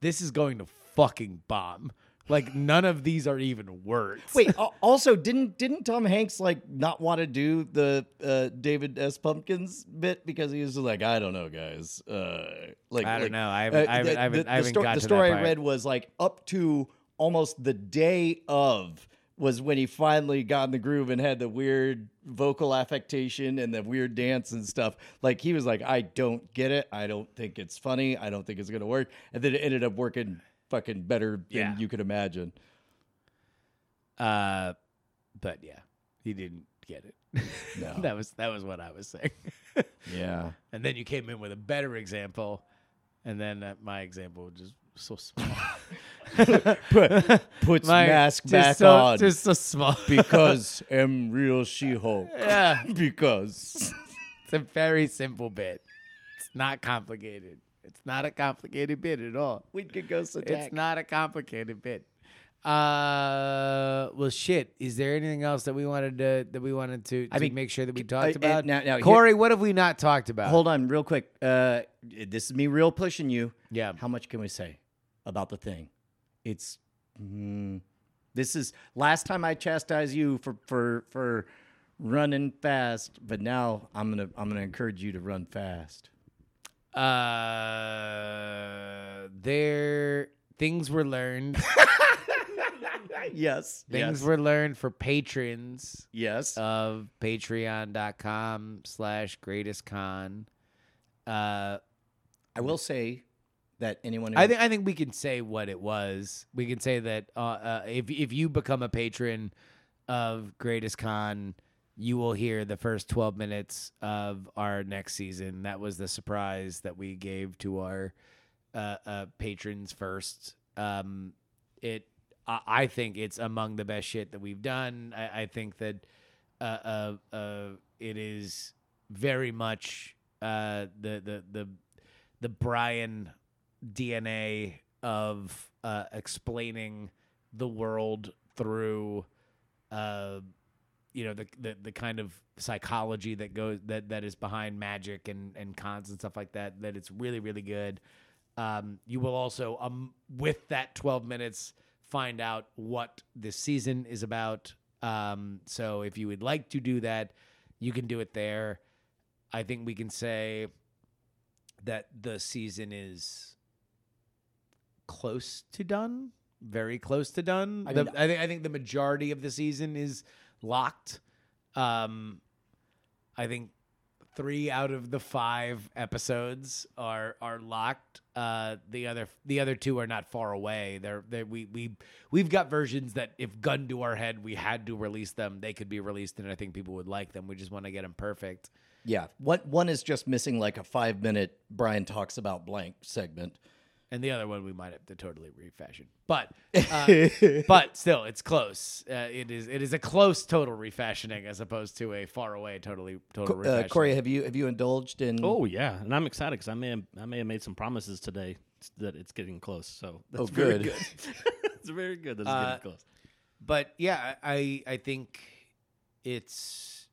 "This is going to fucking bomb." Like none of these are even words. Wait. also, didn't didn't Tom Hanks like not want to do the uh, David S. Pumpkins bit because he was like, I don't know, guys. Uh, like I don't like, know. I haven't- I haven't- the, I haven't- the- I haven't the sto- got the to that story I read was like up to almost the day of was when he finally got in the groove and had the weird vocal affectation and the weird dance and stuff. Like he was like, I don't get it. I don't think it's funny. I don't think it's gonna work. And then it ended up working fucking better than Yeah. you could imagine. Uh, but yeah, he didn't get it. No. that was that was what I was saying. Yeah. and then you came in with a better example, and then uh, my example was just so small. Put, puts My- mask back so, on just so small. because I'm real She-Hulk. yeah, because it's a very simple bit. It's not complicated. It's not a complicated bit at all. we could go so It's not a complicated bit. Uh, well, shit. Is there anything else that we wanted to that we wanted to, I to mean, make sure that we uh, talked uh, about? now- now here- Corey, what have we not talked about? Hold on, real quick. Uh, this is me real pushing you. Yeah. How much can we say about the thing? It's. Mm, this is last time I chastised you for for for running fast, but now I'm gonna I'm gonna encourage you to run fast. Uh, there things were learned. Yes. things were learned for patrons Yes. of patreon.com slash greatest con. Uh, I will say that anyone who I think I think we can say what it was. We can say that uh, uh, if if you become a patron of Greatest Con, you will hear the first twelve minutes of our next season. That was the surprise that we gave to our uh, uh, patrons first. Um, it I, I think it's among the best shit that we've done. I, I think that uh, uh, uh, it is very much uh, the the the the Brian DNA of explaining the world through, you know, the, the the kind of psychology that goes that that is behind magic and and cons and stuff like that. That it's really really good. Um, you will also um with that twelve minutes find out what this season is about. Um, so if you would like to do that, you can do it there. I think we can say that the season is close to done, very close to done. I The- I think I think the majority of the season is locked. Um, I think three out of the five episodes are are locked. Uh, the other the other two are not far away. They're they we we we've got versions that if gun to our head we had to release them, they could be released, and I think people would like them. We just want to get them perfect. Yeah. One one is just missing like a five minute Brian talks about blank segment. And the other one we might have to totally refashion. But uh, but still, it's close. Uh, it is it is a close total refashioning as opposed to a far away totally total Uh, refashioning. Corey, have you have you indulged in? Oh yeah, and I'm excited because I may have, I may have made some promises today that it's getting close. So that's Oh, very good. good. it's very good that it's Uh, getting close. but yeah, I I think it's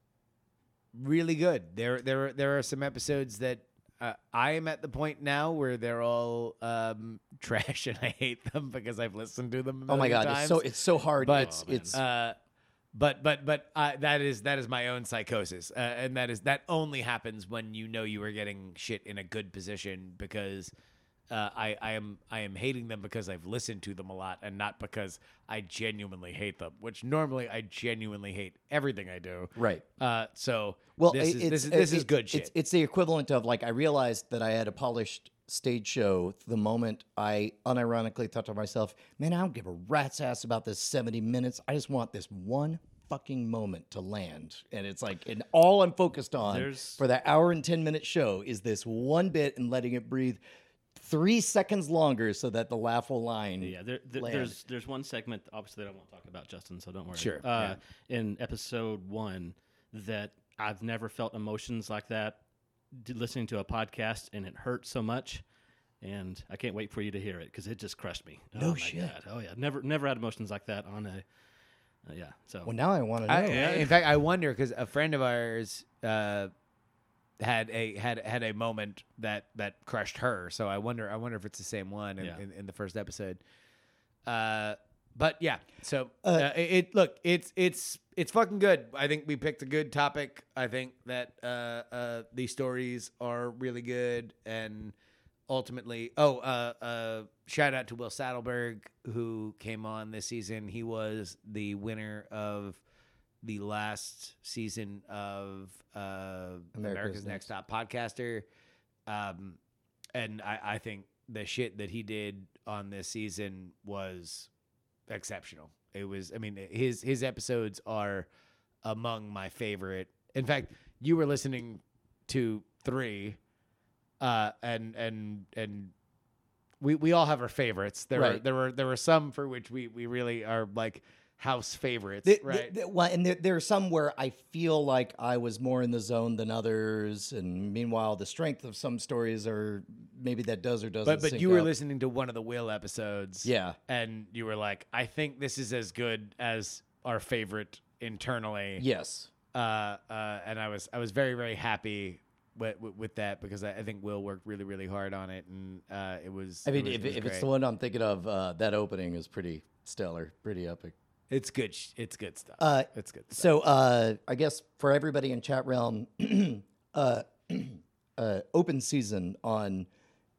really good. There there there are some episodes that uh, I am at the point now where they're all um, trash and I hate them because I've listened to them. a oh my god, times. it's so it's so hard. but it's it's uh, but but but uh, that is that is my own psychosis, uh, and that is that only happens when you know you are getting shit in a good position because. Uh, I, I am I am hating them because I've listened to them a lot and not because I genuinely hate them. Which normally I genuinely hate everything I do. right. Uh, so Well, this it- is this is this it- is good it's, shit. It's, the equivalent of like I realized that I had a polished stage show the moment I unironically thought to myself, "Man, I don't give a rat's ass about this seventy minutes. I just want this one." fucking moment to land and it's like and all i'm focused on There's- for that hour and 10 minute show is this one bit and letting it breathe three seconds longer so that the laugh will line Yeah, there, there, land. there's there's one segment obviously that I won't talk about, Justin. So don't worry. Sure, Uh, In episode one, that I've never felt emotions like that listening to a podcast, and it hurt so much. And I can't wait for you to hear it because it just crushed me. No oh my shit. God. Oh yeah, never never had emotions like that on a. Uh, yeah. So Well, now I want to know. I, in fact, I wonder because a friend of ours uh, had a had had a moment that that crushed her. So I wonder I wonder if it's the same one in, Yeah. in, in the first episode. Uh, but yeah, so uh, Uh, it, it look it's it's it's fucking good. I think we picked a good topic. I think that uh, uh, these stories are really good and ultimately oh uh, uh, shout out to will saddleberg who came on this season he was the winner of the last season of uh, america's, next top podcaster um, and I, I think the shit that he did on this season was exceptional it was i mean his his episodes are among my favorite in fact you were listening to three uh, and and and we we all have our favorites. There were Right. there were there were some for which we we really are like house favorites, The- right? the- well, and there, there are some where I feel like I was more in the zone than others, and meanwhile, the strength of some stories are maybe that does or doesn't. but but you were up. listening to one of the Will episodes, Yeah. and you were like, I think this is as good as our favorite internally, Yes. uh, uh, and I was I was very very happy. With, with, with that because I, I think Will worked really really hard on it and uh, it was I it mean, was- if, it if it's the one I'm thinking of, uh, that opening is pretty stellar, pretty epic. It's good sh- it's good stuff Uh, it's good stuff. So uh, I guess for everybody in chat realm, uh, uh, open season on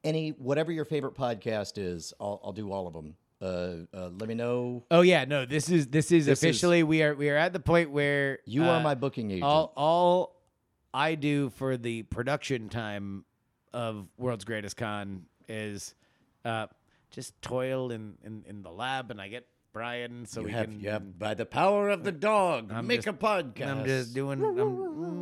any whatever your favorite podcast is. I'll, I'll do all of them. Uh, uh, let me know. Oh yeah, no. This is this is This is- officially we are we are at the point where You uh, are my booking agent. all all I do for the production time of World's Greatest Con is uh, just toil in, in in the lab, and I get Brian so you we have, can. have by the power of the dog, I'm make just- a podcast. I'm just doing I'm,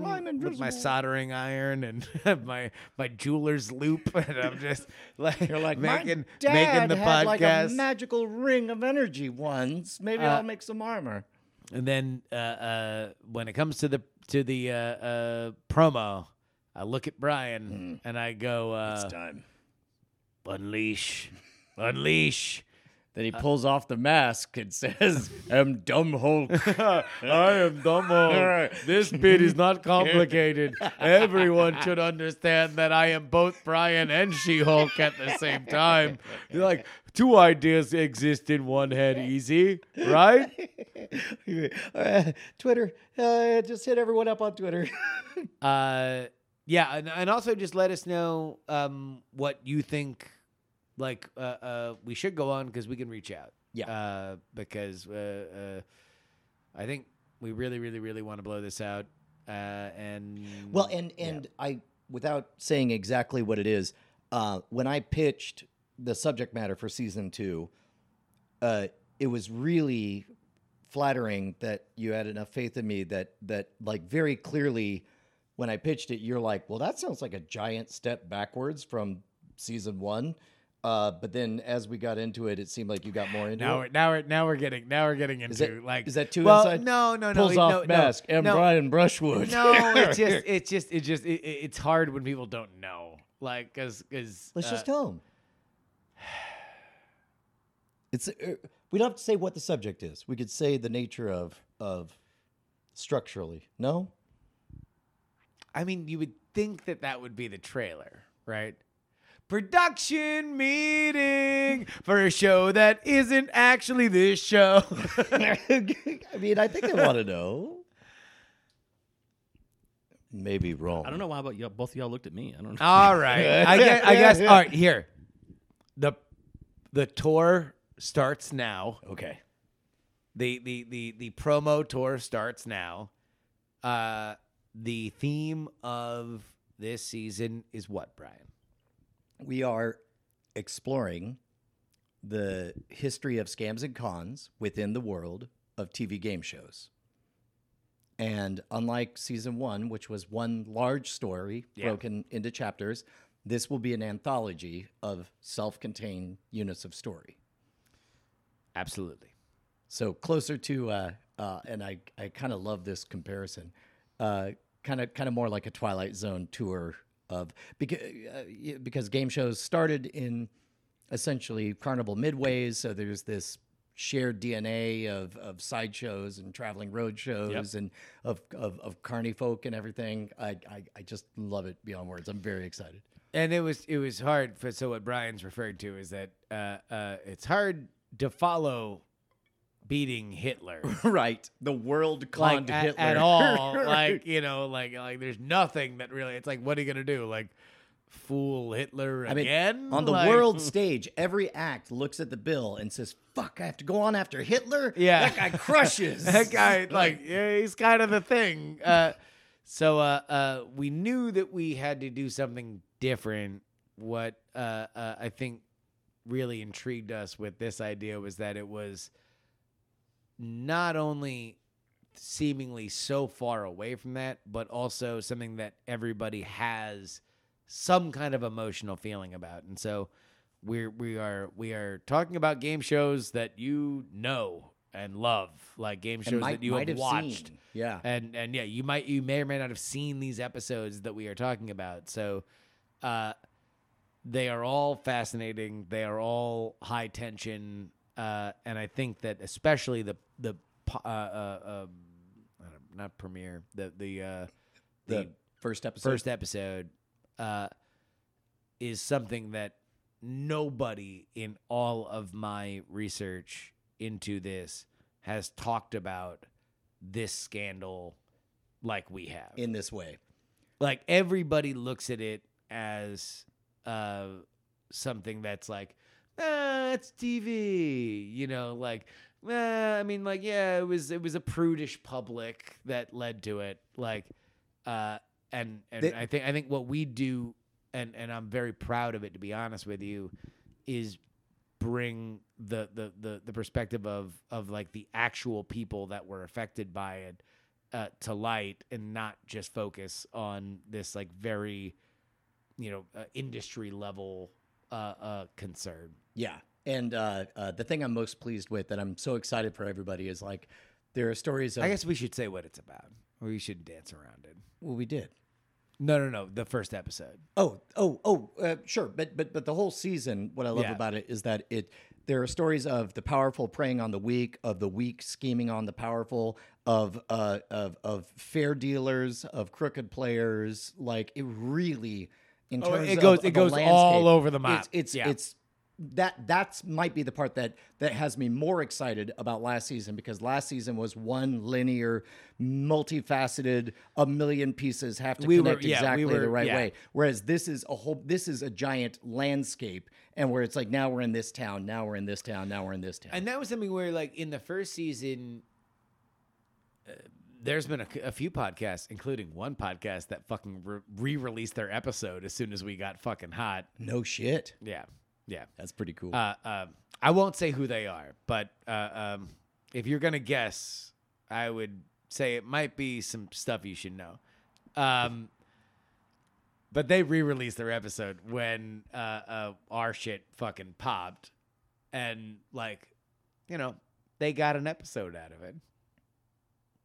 I'm with my soldering iron and my my jeweler's loupe, and I'm just like You're like making my making the had podcast. like a magical ring of energy once. Maybe Uh, I'll make some armor. And then uh, uh, when it comes to the to the uh, uh, promo, I look at Brian and I go, uh, It's time. "Unleash, unleash." Then he pulls off the mask and says, "I'm dumb Hulk." I am dumb. This bit is not complicated. Everyone should understand that I am both Brian and She-Hulk at the same time. You're like two ideas exist in one head, easy, right? Uh, Twitter, uh, just hit everyone up on Twitter. Uh, yeah, and, and also just let us know um, what you think. Like, uh, uh, we should go on because we can reach out. Yeah. Uh, because uh, uh, I think we really, really, really want to blow this out. Uh, and Well, and and I, without saying exactly what it is, uh, when I pitched the subject matter for season two, uh, it was really flattering that you had enough faith in me that that like very clearly, when I pitched it, you're like, well, that sounds like a giant step backwards from season one. Uh, but then as we got into it, it seemed like you got more into now it. we're now we're now we're getting now we're getting into that- like is that too well, inside? No, no, no. Pulls it- off no, no, mask. M. no, Brian Brushwood. No, it's just it's just it's just it, it- it's hard when people don't know. Like, cause, cause Let's uh, just tell them. It's uh, we don't have to say what the subject is. We could say the nature of of structurally. No, I mean, you would think that that would be the trailer, right? Production meeting for a show that isn't actually this show. I mean I think they want to know. Maybe wrong. I don't know why, but y'all, both of y'all looked at me. I don't know. all right, I guess. I guess. All right, here. the The tour starts now. Okay. the the the the promo tour starts now. Uh, the theme of this season is what, Brian? We are exploring the history of scams and cons within the world of TV game shows. And unlike season one, which was one large story Yeah. broken into chapters, this will be an anthology of self contained units of story. Absolutely. So closer to, uh, uh, and I, I kind of love this comparison, uh, kind of kind of more like a Twilight Zone tour of because uh, because game shows started in essentially carnival midways, so there's this shared DNA of of sideshows and traveling road shows and of, of of carny folk and everything. I, I I just love it beyond words. I'm very excited. and it was it was hard for so what Brian's referred to is that uh, uh, it's hard to follow beating Hitler. right, the world like conned at, Hitler at all. Like you know, like like there's nothing that really. It's like, what are you gonna do? Like fool Hitler I mean, again on the Like- world stage, every act looks at the bill and says, "Fuck, I have to go on after Hitler." Yeah. that guy crushes. that guy, like, yeah, he's kind of the thing. Uh, so uh, uh, we knew that we had to do something different. What uh, uh, I think really intrigued us with this idea was that it was not only seemingly so far away from that, but also something that everybody has some kind of emotional feeling about. And so we're we are we are talking about game shows that you know and love, like game shows might- that you have have watched. seen. Yeah. And and yeah, you might you may or may not have seen these episodes that we are talking about. So uh they are all fascinating. They are all high tension, uh, and I think that especially the the uh, uh, um, not premiere the the uh, the, the first episode. first episode uh, is something that nobody in all of my research into this has talked about this scandal like we have in this way. like everybody looks at it as uh something that's like ah, it's TV, you know, like eh, I mean like yeah, it was it was a prudish public that led to it like uh and and They- I think I think what we do and and I'm very proud of it to be honest with you is bring the the the, the perspective of of like the actual people that were affected by it uh, to light and not just focus on this like very you know uh, industry level uh, uh, concern. Yeah. And uh, uh, the thing I'm most pleased with that I'm so excited for everybody is like there are stories of I guess we should say what it's about. Or We should dance around it. well, we did. No, no, no. The first episode. Oh, oh, oh, uh, sure. But but but the whole season, what I love Yeah. about it is that it there are stories of the powerful preying on the weak, of the weak scheming on the powerful, of uh of of fair dealers, of crooked players. Like it really, in Oh, terms it goes- of it the goes all landscape, over the map. It's it's, Yeah. it's that that's might be the part that that has me more excited about last season because last season was one linear, multifaceted, a million pieces have to We were- connect yeah, we exactly were- the right yeah. way. Whereas this is a whole, this is a giant landscape, and where it's like now we're in this town, now we're in this town, now we're in this town. And that was something where, like, in the first season, uh, there's been a, a few podcasts, including one podcast that fucking re released their episode as soon as we got fucking hot. no shit, Yeah. Yeah. that's pretty cool. Uh, um, I won't say who they are, but uh, um, if you're gonna guess, I would say it might be some stuff you should know. Um, but they re-released their episode when uh, uh, our shit fucking popped, and like, you know, they got an episode out of it.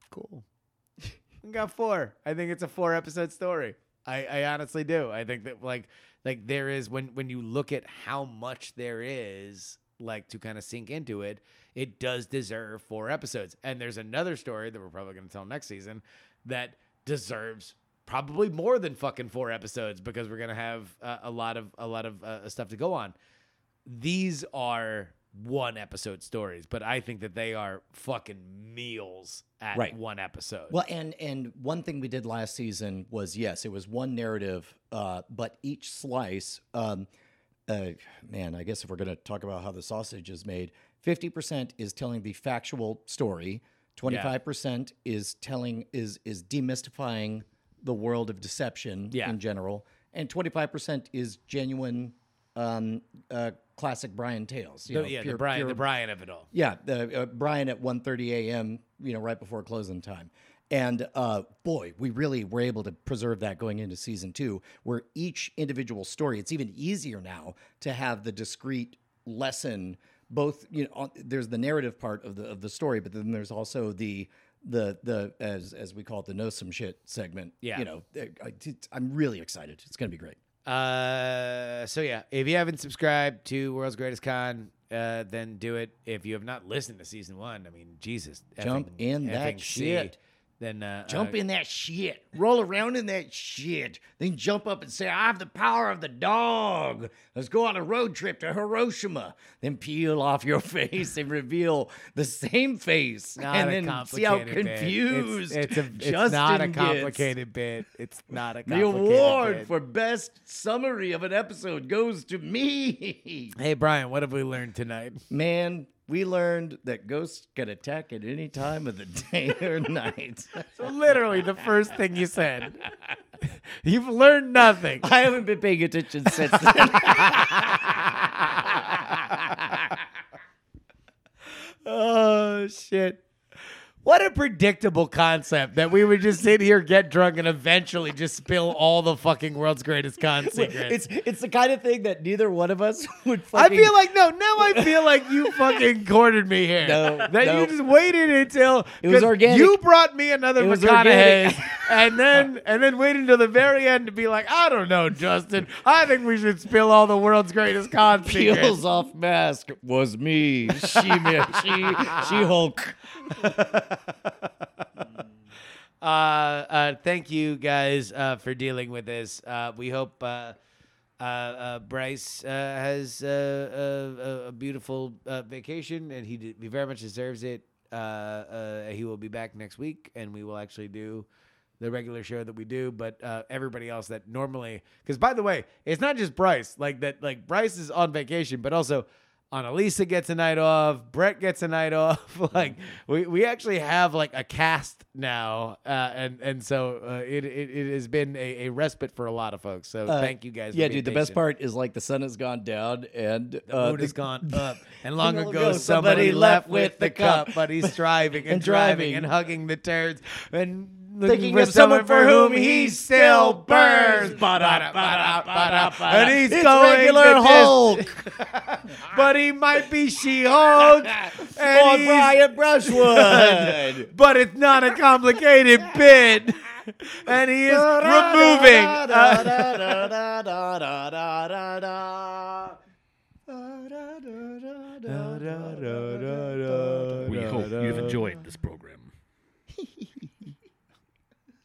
Cool. we got four. I think it's a four episode story. I, I honestly do. I think that like like there is when when you look at how much there is like to kind of sink into it, it does deserve four episodes. And there's another story that we're probably going to tell next season that deserves probably more than fucking four episodes because we're going to have uh, a lot of a lot of uh, stuff to go on. These are one episode stories, but I think that they are fucking meals at Right. one episode. Well, and and one thing we did last season was yes, it was one narrative, uh, but each slice, um, uh, man, I guess if we're going to talk about how the sausage is made, fifty percent is telling the factual story, twenty five percent is telling is is demystifying the world of deception Yeah. in general, and twenty five percent is genuine. Um, uh, classic Brian tales. You The- know, yeah, pure- the Brian, pure the Brian of it all. yeah, the uh, Brian at 1:30 a.m. You know, right before closing time, and uh, boy, we really were able to preserve that going into season two, where each individual story. It's even easier now to have the discrete lesson. Both, you know, on, there's the narrative part of the of the story, but then there's also the the the as as we call it the know some shit segment. Yeah. you know, I, am really excited. It's gonna be great. Uh, so yeah, if you haven't subscribed to World's Greatest Con, uh, then do it. If you have not listened to season one, I mean, Jesus, Jump effing- in that effing C, shit. Then uh, Jump uh, in that shit. Roll around in that shit. Then jump up and say, I have the power of the dog. Let's go on a road trip to Hiroshima. Then peel off your face and reveal the same face. Not and then see how complicated bit. confused It's, it's, a, it's Justin not a gets. complicated bit. It's not a The complicated award bit. for best summary of an episode goes to me. Hey Brian, what have we learned tonight? Man, we learned that ghosts can attack at any time of the day or night. So literally, the first thing you said, you've learned nothing. I haven't been paying attention since then. Oh shit. What a predictable concept that we would just sit here, get drunk, and eventually just spill all the fucking world's greatest con secrets. it's it's the kind of thing that neither one of us would. Fucking... I feel like no, now I feel like you fucking cornered me here. No, that no. you just waited until It was organic. You brought me another McConaughey, and then and then waited until the very end to be like, I don't know, Justin. I think we should spill all the world's greatest con secrets. peels off mask was me. She she she Hulk. Uh, uh, thank you guys uh, for dealing with this. Uh, we hope uh, uh, uh, Bryce uh, has uh, a, a, a beautiful uh, vacation, and he, d- he very much deserves it. Uh, uh, he will be back next week, and we will actually do the regular show that we do. But uh, everybody else that normally, because by the way, it's not just Bryce. Like that, like Bryce is on vacation, but also. Annalisa gets a night off. Brett gets a night off. like we, we actually have like a cast now, uh, and and so uh, it, it it has been a, a respite for a lot of folks. So Uh, thank you guys. for Yeah, dude. The best patient. part is like the sun has gone down and The uh, moon has gone up, and long ago ago somebody left with the the cup, but he's striving and, And driving driving. and hugging the turds and Thinking for of someone someone for whom whom he he still still burns. burns. Ba-da, ba-da, ba-da, And he's It's going regular to dis- Hulk but he might be She-Hulk. or he's- Brian Brushwood. but it's not a complicated bit. And he is removing. uh, We hope you've enjoyed this program.